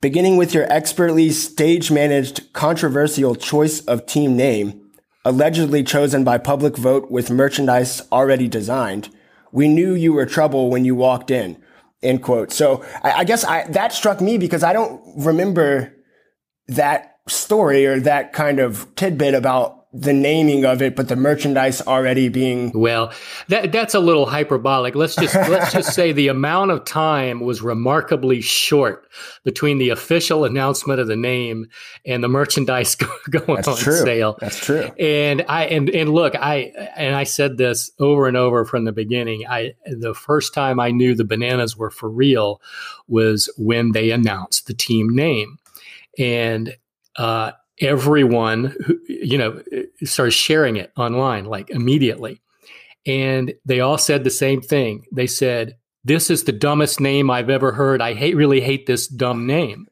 Beginning with your expertly stage managed controversial choice of team name, allegedly chosen by public vote with merchandise already designed, we knew you were trouble when you walked in. End quote. So I, I guess I, that struck me because I don't remember that story or that kind of tidbit about the naming of it, but the merchandise already being well. That that's a little hyperbolic. Let's just let's just say the amount of time was remarkably short between the official announcement of the name and the merchandise going That's on true. sale. That's true. And I and and look, I and I said this over and over from the beginning. I the first time I knew the bananas were for real was when they announced the team name, and uh, everyone who you know started sharing it online like immediately, and they all said the same thing. They said, "This is the dumbest name I've ever heard. I hate really hate this dumb name."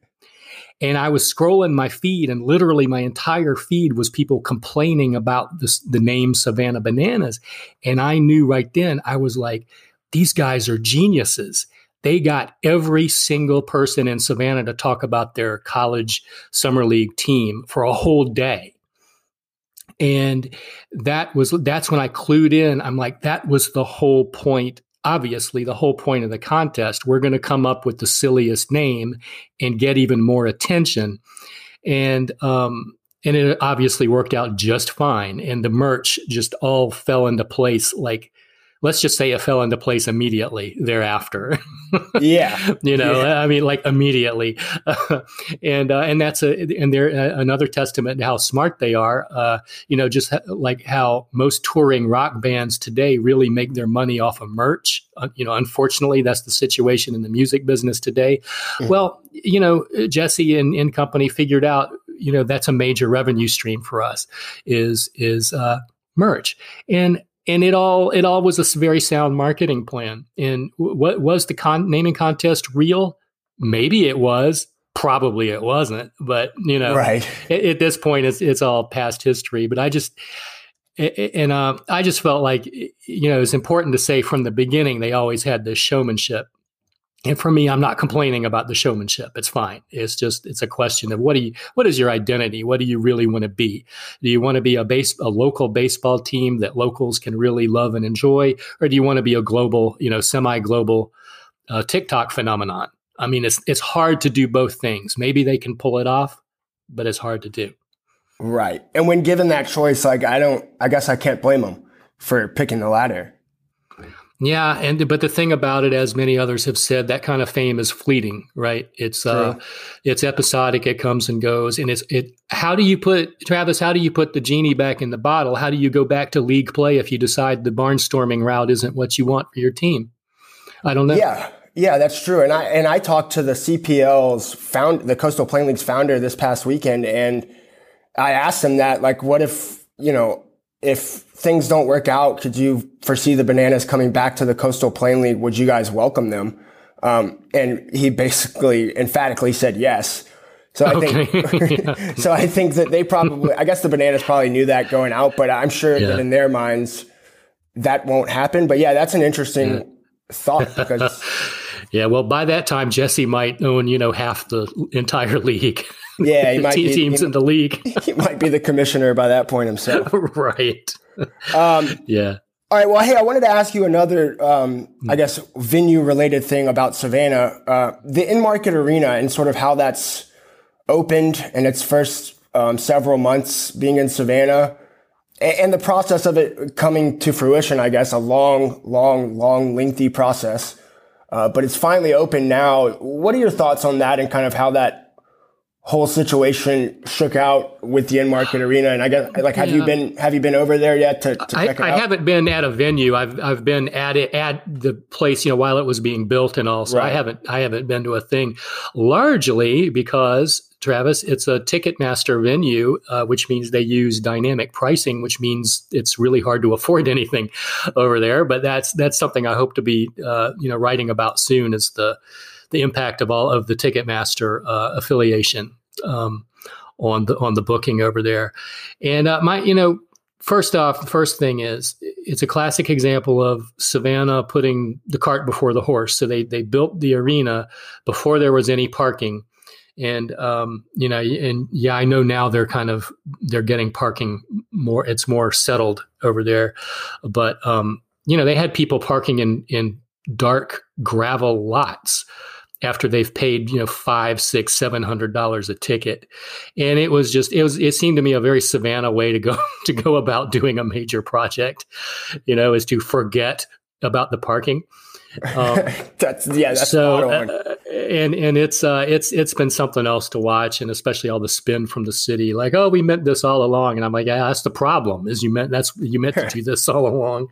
and I was scrolling my feed, and literally my entire feed was people complaining about this, the name Savannah Bananas. And I knew right then, I was like, these guys are geniuses. They got every single person in Savannah to talk about their college summer league team for a whole day. And that was that's when I clued in. I'm like, that was the whole point obviously the whole point of the contest we're going to come up with the silliest name and get even more attention and um and it obviously worked out just fine and the merch just all fell into place like let's just say it fell into place immediately thereafter Yeah. you know Yeah. i mean like immediately and uh, and that's a and they're uh, another testament to how smart they are uh, you know just ha- like how most touring rock bands today really make their money off of merch uh, you know unfortunately that's the situation in the music business today Mhm. well you know jesse and, and company figured out you know that's a major revenue stream for us is is uh, merch and and it all it all was a very sound marketing plan. And what was the con- naming contest real? Maybe it was. Probably it wasn't. But you know, Right. at, at this point, it's it's all past history. But I just and uh, I just felt like you know it's important to say from the beginning they always had this showmanship. And for me, I'm not complaining about the showmanship. It's fine. It's just it's a question of what do you what is your identity? What do you really want to be? Do you want to be a base a local baseball team that locals can really love and enjoy, or do you want to be a global, you know, semi-global uh, TikTok phenomenon? I mean, it's it's hard to do both things. Maybe they can pull it off, but it's hard to do. Right. And when given that choice, like I don't, I guess I can't blame them for picking the latter. Yeah, and but the thing about it, as many others have said, that kind of fame is fleeting, right? It's uh, it's episodic. It comes and goes, and it's it. How do you put Travis? How do you put the genie back in the bottle? How do you go back to league play if you decide the barnstorming route isn't what you want for your team? I don't know. Yeah. Yeah, that's true. And I and I talked to the CPL's found the Coastal Plain League's founder this past weekend and I asked him that like what if, you know, if things don't work out, could you foresee the bananas coming back to the Coastal Plain League? Would you guys welcome them? Um, and he basically emphatically said yes. So I think Okay. so I think that they probably I guess the bananas probably knew that going out, but I'm sure Yeah. that in their minds that won't happen. But yeah, that's an interesting thought because Yeah, well, by that time, Jesse might own you know half the entire league. Yeah, he might be- teams he- in the league, he might be the commissioner by that point himself. right? Um, Yeah. all right. Well, hey, I wanted to ask you another, um, I guess, venue related thing about Savannah, uh, the Enmarket arena and sort of how that's opened in its first um, several months being in Savannah and the process of it coming to fruition, I guess, a long, long, long, lengthy process. Uh, but it's finally open now. What are your thoughts on that and kind of how that whole situation shook out with the Enmarket arena? And I guess, like, have you been have you been over there yet to, to I, I haven't been at a venue. I've I've been at it at the place, you know, while it was being built and all. So I haven't I haven't been to a thing, largely because Travis, it's a Ticketmaster venue, uh, which means they use dynamic pricing, which means it's really hard to afford anything over there. But that's that's something I hope to be, uh, you know, writing about soon. Is the the impact of all of the Ticketmaster uh, affiliation. Um, on the on the booking over there. And uh, my, you know, first off, the first thing is it's a classic example of Savannah putting the cart before the horse. So they they built the arena before there was any parking. And um, you know, and yeah, I know now they're kind of they're getting parking more. It's more settled over there, but um, you know, they had people parking in in dark gravel lots after they've paid you know five six seven hundred dollars a ticket. And it was just it was it seemed to me a very savannah way to go to go about doing a major project you know is to forget about the parking um, that's yeah. That's so uh, and and it's uh, it's it's been something else to watch, and especially all the spin from the city, like oh we meant this all along, and I'm like yeah that's the problem is you meant that's you meant to do this all along,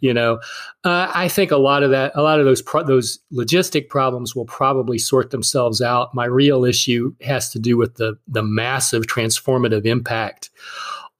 you know. Uh, I think a lot of that, a lot of those pro- those logistic problems will probably sort themselves out. My real issue has to do with the the massive transformative impact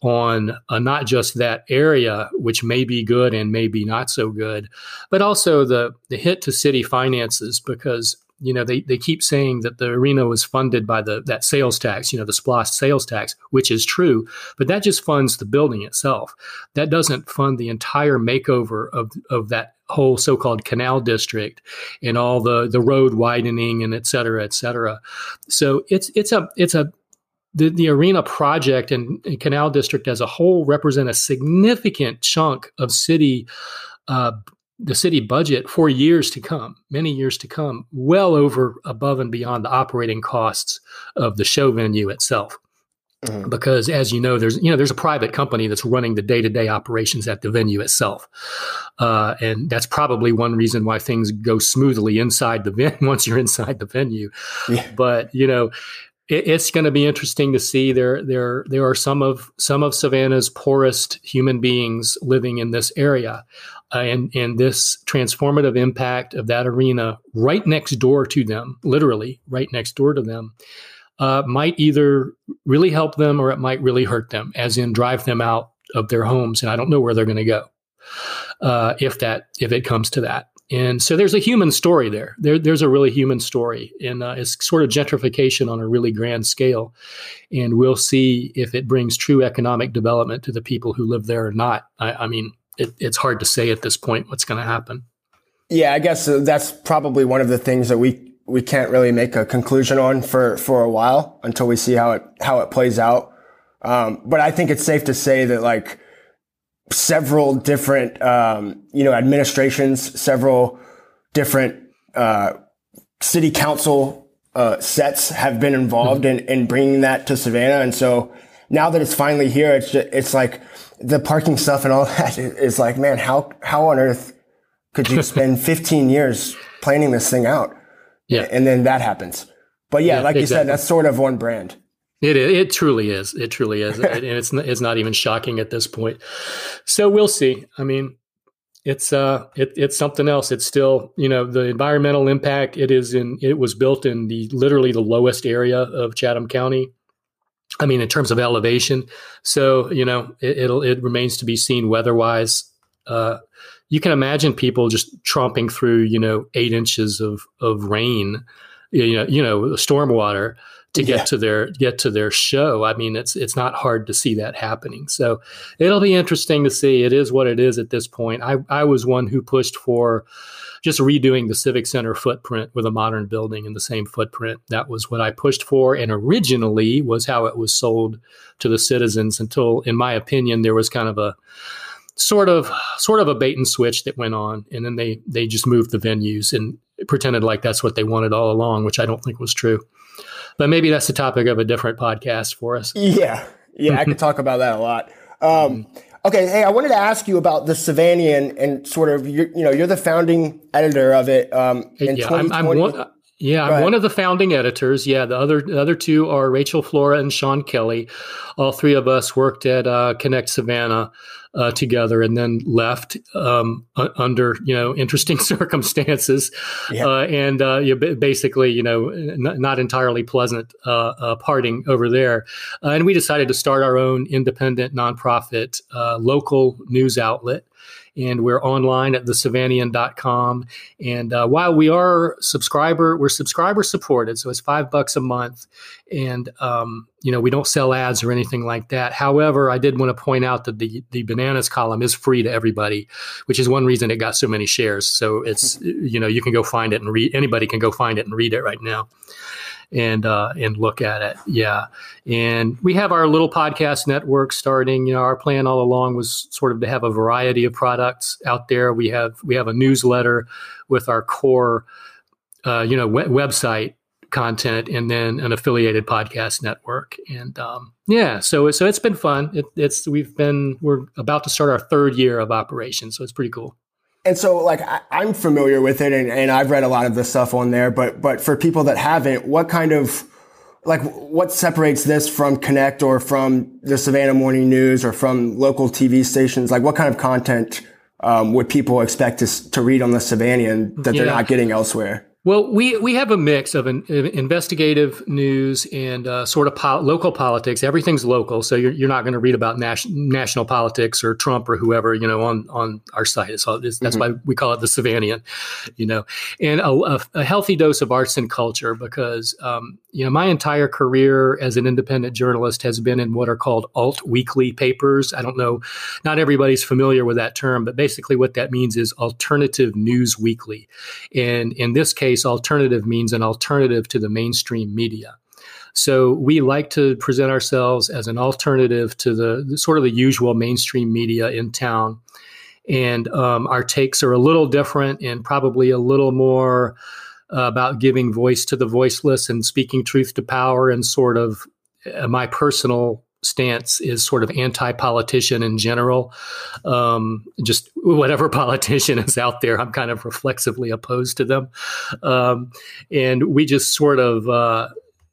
on uh, not just that area, which may be good and may be not so good, but also the the hit to city finances because you know they, they keep saying that the arena was funded by the that sales tax, you know, the SPLOST sales tax, which is true, but that just funds the building itself. That doesn't fund the entire makeover of of that whole so-called canal district and all the the road widening and et cetera, et cetera. So it's it's a it's a the, the arena project and, and, canal district as a whole represent a significant chunk of city uh, the city budget for years to come many years to come well over above and beyond the operating costs of the show venue itself mm-hmm. because as you know there's you know there's a private company that's running the day-to-day operations at the venue itself uh, and that's probably one reason why things go smoothly inside the venue once you're inside the venue yeah. but you know it, it's going to be interesting to see. There, there, there are some of some of Savannah's poorest human beings living in this area, uh, and and this transformative impact of that arena right next door to them, literally right next door to them. Uh, might either really help them or it might really hurt them, as in drive them out of their homes. And I don't know where they're going to go uh, if that if it comes to that. And so there's a human story there. there there's a really human story, and uh, it's sort of gentrification on a really grand scale. And we'll see if it brings true economic development to the people who live there or not. I, I mean, it, it's hard to say at this point what's going to happen. Yeah, I guess uh, that's probably one of the things that we we can't really make a conclusion on for for a while until we see how it how it plays out. Um, but I think it's safe to say that like several different, um, you know, administrations, several different uh, city council uh, sets have been involved mm-hmm. in, in bringing that to Savannah. And so now that it's finally here, it's just, it's like the parking stuff and all that is like, man, how, how on earth could you spend 15 years planning this thing out? Yeah. And then that happens. But yeah, yeah like exactly. you said, that's sort of one brand. It it truly is. It truly is, and it's it's not even shocking at this point. So we'll see. I mean, it's uh, it, it's something else. It's still you know the environmental impact. It is in. It was built in the literally the lowest area of Chatham County. I mean, in terms of elevation. So you know, it, it'll it remains to be seen weather-wise. Uh, you can imagine people just tromping through you know eight inches of of rain, you know, you know, storm water to get yeah. to their get to their show. I mean, it's it's not hard to see that happening. So it'll be interesting to see. It is what it is at this point. I I was one who pushed for just redoing the civic center footprint with a modern building in the same footprint. That was what I pushed for, and originally was how it was sold to the citizens. Until, in my opinion, there was kind of a sort of sort of a bait and switch that went on, and then they they just moved the venues and pretended like that's what they wanted all along, which I don't think was true. But maybe that's the topic of a different podcast for us. Yeah. Yeah, I could talk about that a lot. Um, okay, hey, I wanted to ask you about the Savannahian and sort of you know you're the founding editor of it. Um, in yeah, I'm, I'm one, yeah, I'm one of the founding editors. Yeah, the other the other two are Rachael Flora and Sean Kelly. All three of us worked at uh, Connect Savannah uh, together, and then left um, under you know interesting circumstances, yeah. uh, and uh, you basically you know n- not entirely pleasant uh, uh, parting over there. and we decided to start our own independent nonprofit local news outlet and we're online at thesavannahian.com. And uh, while we are subscriber, we're subscriber supported, so it's five bucks a month, and um, you know we don't sell ads or anything like that. However, I did want to point out that the the bananas column is free to everybody, which is one reason it got so many shares. So it's you know you can go find it and read. Anybody can go find it and read it right now and uh, and look at it. Yeah, and we have our little podcast network starting. You know, our plan all along was sort of to have a variety of products out there. We have we have a newsletter with our core, uh, you know, website content, and then an affiliated podcast network. And um, yeah, so so it's been fun. It, it's we've been we're about to start our third year of operation, so it's pretty cool and so like I, am familiar with it and, and I've read a lot of the stuff on there, but but for people that haven't, what kind of like what separates this from Connect or from the Savannah Morning News or from local TV stations? Like what kind of content um, would people expect to, to read on the Savannah that they're not getting elsewhere? Well, we, we have a mix of an, investigative news and uh, sort of po- local politics. Everything's local, so you're, you're not going to read about nas- national politics or Trump or whoever you know on on our site. It's, that's mm-hmm. why we call it the Savannahian, you know, and a, a, a healthy dose of arts and culture because um, you know my entire career as an independent journalist has been in what are called alt weekly papers. I don't know, not everybody's familiar with that term, but basically what that means is alternative news weekly, and in this case case, alternative means an alternative to the mainstream media. So we like to present ourselves as an alternative to the, the sort of the usual mainstream media in town. And um, our takes are a little different and probably a little more uh, about giving voice to the voiceless and speaking truth to power and sort of uh, my personal stance is sort of anti-politician in general. Um, just whatever politician is out there, I'm kind of reflexively opposed to them, um, and we just sort of uh,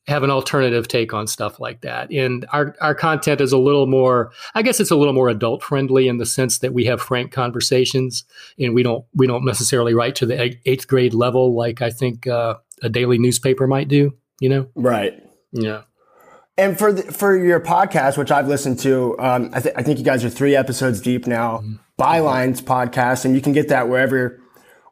have an alternative take on stuff like that. And our our content is a little more, I guess, it's a little more adult friendly in the sense that we have frank conversations, and we don't we don't necessarily write to the eighth grade level like I think uh, a daily newspaper might do. You know, right? Yeah. And for the, for your podcast, which I've listened to, um, I, th- I, think you guys are three episodes deep now. Mm-hmm. Bylines podcast, and you can get that wherever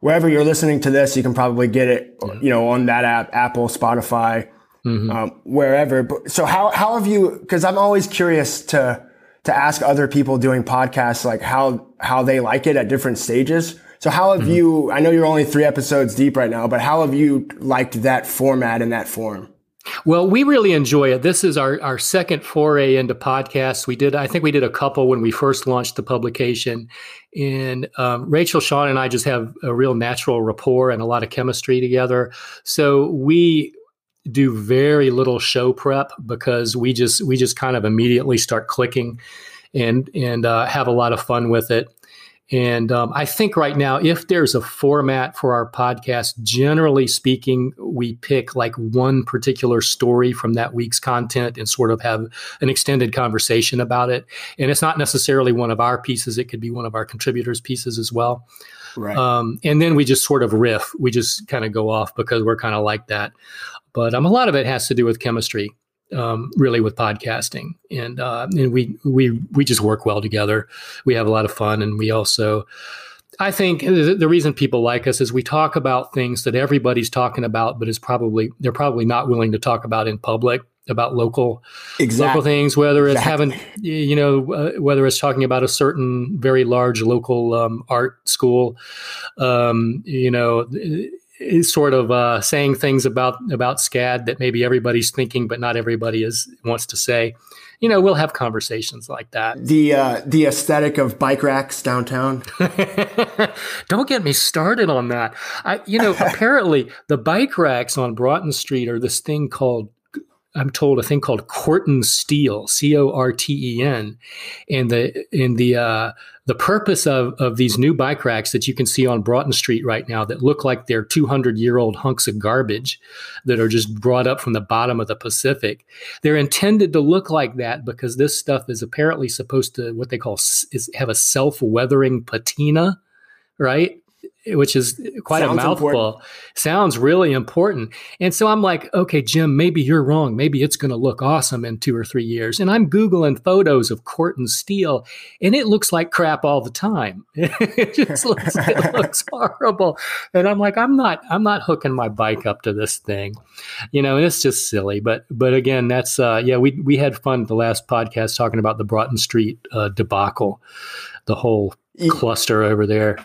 wherever you're listening to this. You can probably get it, you know, on that app, Apple, Spotify, mm-hmm. um, wherever. But, so how how have you? Because I'm always curious to to ask other people doing podcasts like how how they like it at different stages. So how have mm-hmm. you? I know you're only three episodes deep right now, but how have you liked that format and that form? Well, we really enjoy it. This is our, our second foray into podcasts. We did, I think we did a couple when we first launched the publication. And um, Rachael, Sean, and I just have a real natural rapport and a lot of chemistry together. So we do very little show prep because we just we just kind of immediately start clicking and and uh, have a lot of fun with it. And um, I think right now, if there's a format for our podcast, generally speaking, we pick like one particular story from that week's content and sort of have an extended conversation about it. And it's not necessarily one of our pieces, it could be one of our contributors' pieces as well. Right. Um, and then we just sort of riff, we just kind of go off because we're kind of like that. But um, a lot of it has to do with chemistry um, really with podcasting, and uh, and we we we just work well together. We have a lot of fun, and we also. I think the reason people like us is we talk about things that everybody's talking about, but is probably they're probably not willing to talk about in public about local exactly. local things. Whether it's exactly. having you know uh, whether it's talking about a certain very large local um, art school, um, you know sort of uh, saying things about about SCAD that maybe everybody's thinking, but not everybody is wants to say. You know, we'll have conversations like that. The uh, the aesthetic of bike racks downtown. Don't get me started on that. I, you know, apparently the bike racks on Broughton Street are this thing called I'm told a thing called Corten steel, C O R T E N, and the in the uh, the purpose of of these new bike racks that you can see on Broughton Street right now that look like they're 200 year old hunks of garbage that are just brought up from the bottom of the Pacific. They're intended to look like that because this stuff is apparently supposed to what they call is have a self weathering patina, right? Which is quite Sounds a mouthful. important. Sounds really important. And so I'm like, okay, Jim, maybe you're wrong. Maybe it's going to look awesome in two or three years. And I'm Googling photos of Corten Steel, and it looks like crap all the time. it just looks, it looks horrible. And I'm like, I'm not, I'm not hooking my bike up to this thing, you know, and it's just silly. But, but again, that's, uh, yeah, we, we had fun the last podcast talking about the Broughton Street uh, debacle, the whole cluster over there.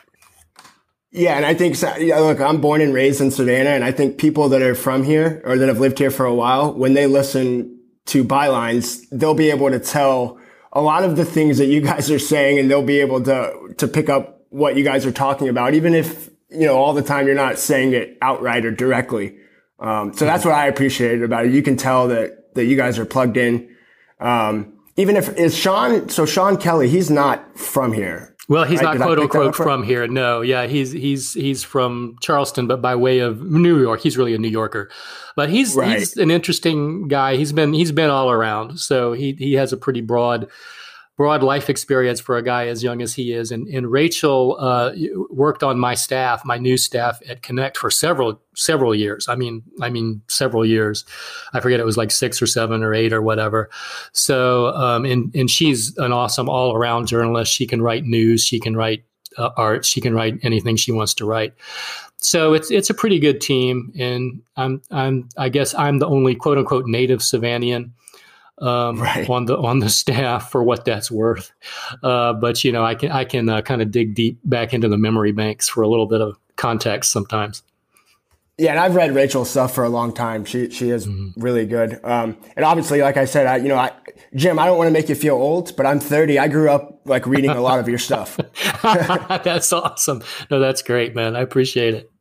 Yeah, and I think look, I'm born and raised in Savannah, and I think people that are from here or that have lived here for a while, when they listen to bylines, they'll be able to tell a lot of the things that you guys are saying, and they'll be able to to pick up what you guys are talking about, even if you know all the time you're not saying it outright or directly. Um, so that's what I appreciated about it. You can tell that that you guys are plugged in. Um, even if is Sean, so Sean Kelly, he's not from here. Well, he's Right, not did quote unquote from here. No, yeah, he's he's he's from Charleston, but by way of New York. He's really a New Yorker, but he's Right. he's an interesting guy. He's been he's been all around, so he he has a pretty broad broad life experience for a guy as young as he is. And and Rachael uh, worked on my staff, my new staff at Connect for several several years. I mean, I mean several years. I forget it was like six or seven or eight or whatever. So, um, and and she's an awesome all around journalist. She can write news. She can write uh, art. She can write anything she wants to write. So it's it's a pretty good team, and I'm I'm I guess I'm the only quote unquote native Savannahian um, Right. on the on the staff for what that's worth. Uh, but you know, I can I can uh, kind of dig deep back into the memory banks for a little bit of context sometimes. Yeah, and I've read Rachael's stuff for a long time. She she is really good. Um, and obviously, like I said, I you know, I, Jim, I don't want to make you feel old, but I'm 30. I grew up like reading a lot of your stuff. that's awesome. No, that's great, man. I appreciate it.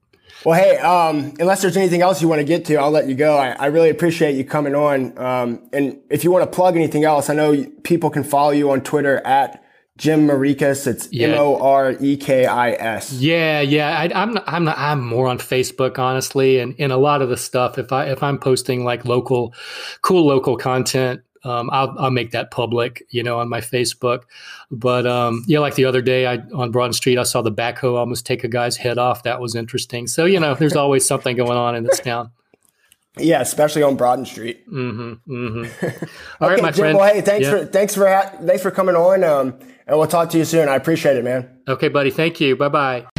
Well, hey, um, unless there's anything else you want to get to, I'll let you go. I, I really appreciate you coming on. Um, and if you want to plug anything else, I know people can follow you on Twitter at Jim Morekis. It's Yeah. M O R E K I S. Yeah, yeah. I, I'm not, I'm not, I'm more on Facebook, honestly, and in a lot of the stuff. If I if I'm posting like local, cool local content, um, I'll I'll make that public, you know, on my Facebook. But um, yeah, like the other day, I on Broad Street, I saw the backhoe almost take a guy's head off. That was interesting. So you know, there's always something going on in this town. Yeah, especially on Broughton Street. Mm-hmm, All right, okay, my Jim. friend. Well, hey, thanks Yeah. for thanks for ha- thanks for coming on. Um, and we'll talk to you soon. I appreciate it, man. Okay, buddy. Thank you. Bye bye.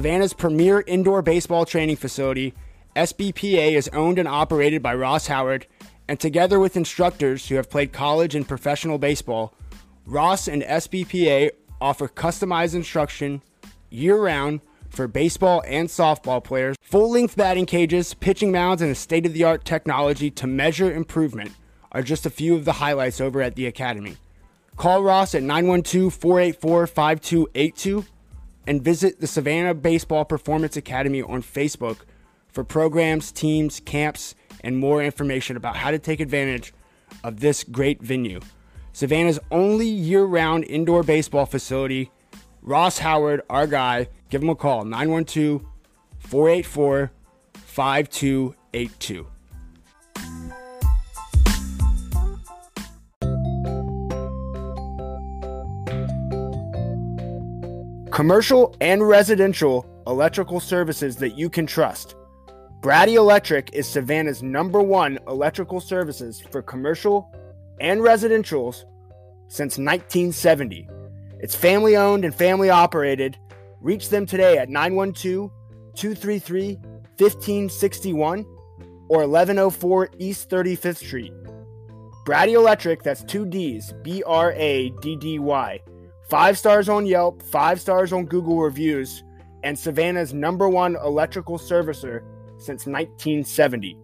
Savannah's premier indoor baseball training facility, SBPA, is owned and operated by Ross Howard, and together with instructors who have played college and professional baseball, Ross and SBPA offer customized instruction year round for baseball and softball players, full length batting cages, pitching mounds, and a state of the art technology to measure improvement are just a few of the highlights over at the Academy. Call Ross at 912 484 5282 and visit the Savannah Baseball Performance Academy on Facebook for programs, teams, camps, and more information about how to take advantage of this great venue. Savannah's only year round indoor baseball facility. Ross Howard, our guy, give him a call 912 484 5282. Commercial and residential electrical services that you can trust. Braddy Electric is Savannah's number one electrical services for commercial and residentials since 1970. It's family owned and family operated. Reach them today at 912 233 1561 or 1104 East 35th Street. Braddy Electric, that's two D's, B R A D D Y. Five stars on Yelp, five stars on Google reviews, and Savannah's number one electrical servicer since 1970.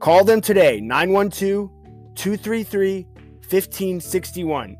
Call them today, 912 233 1561.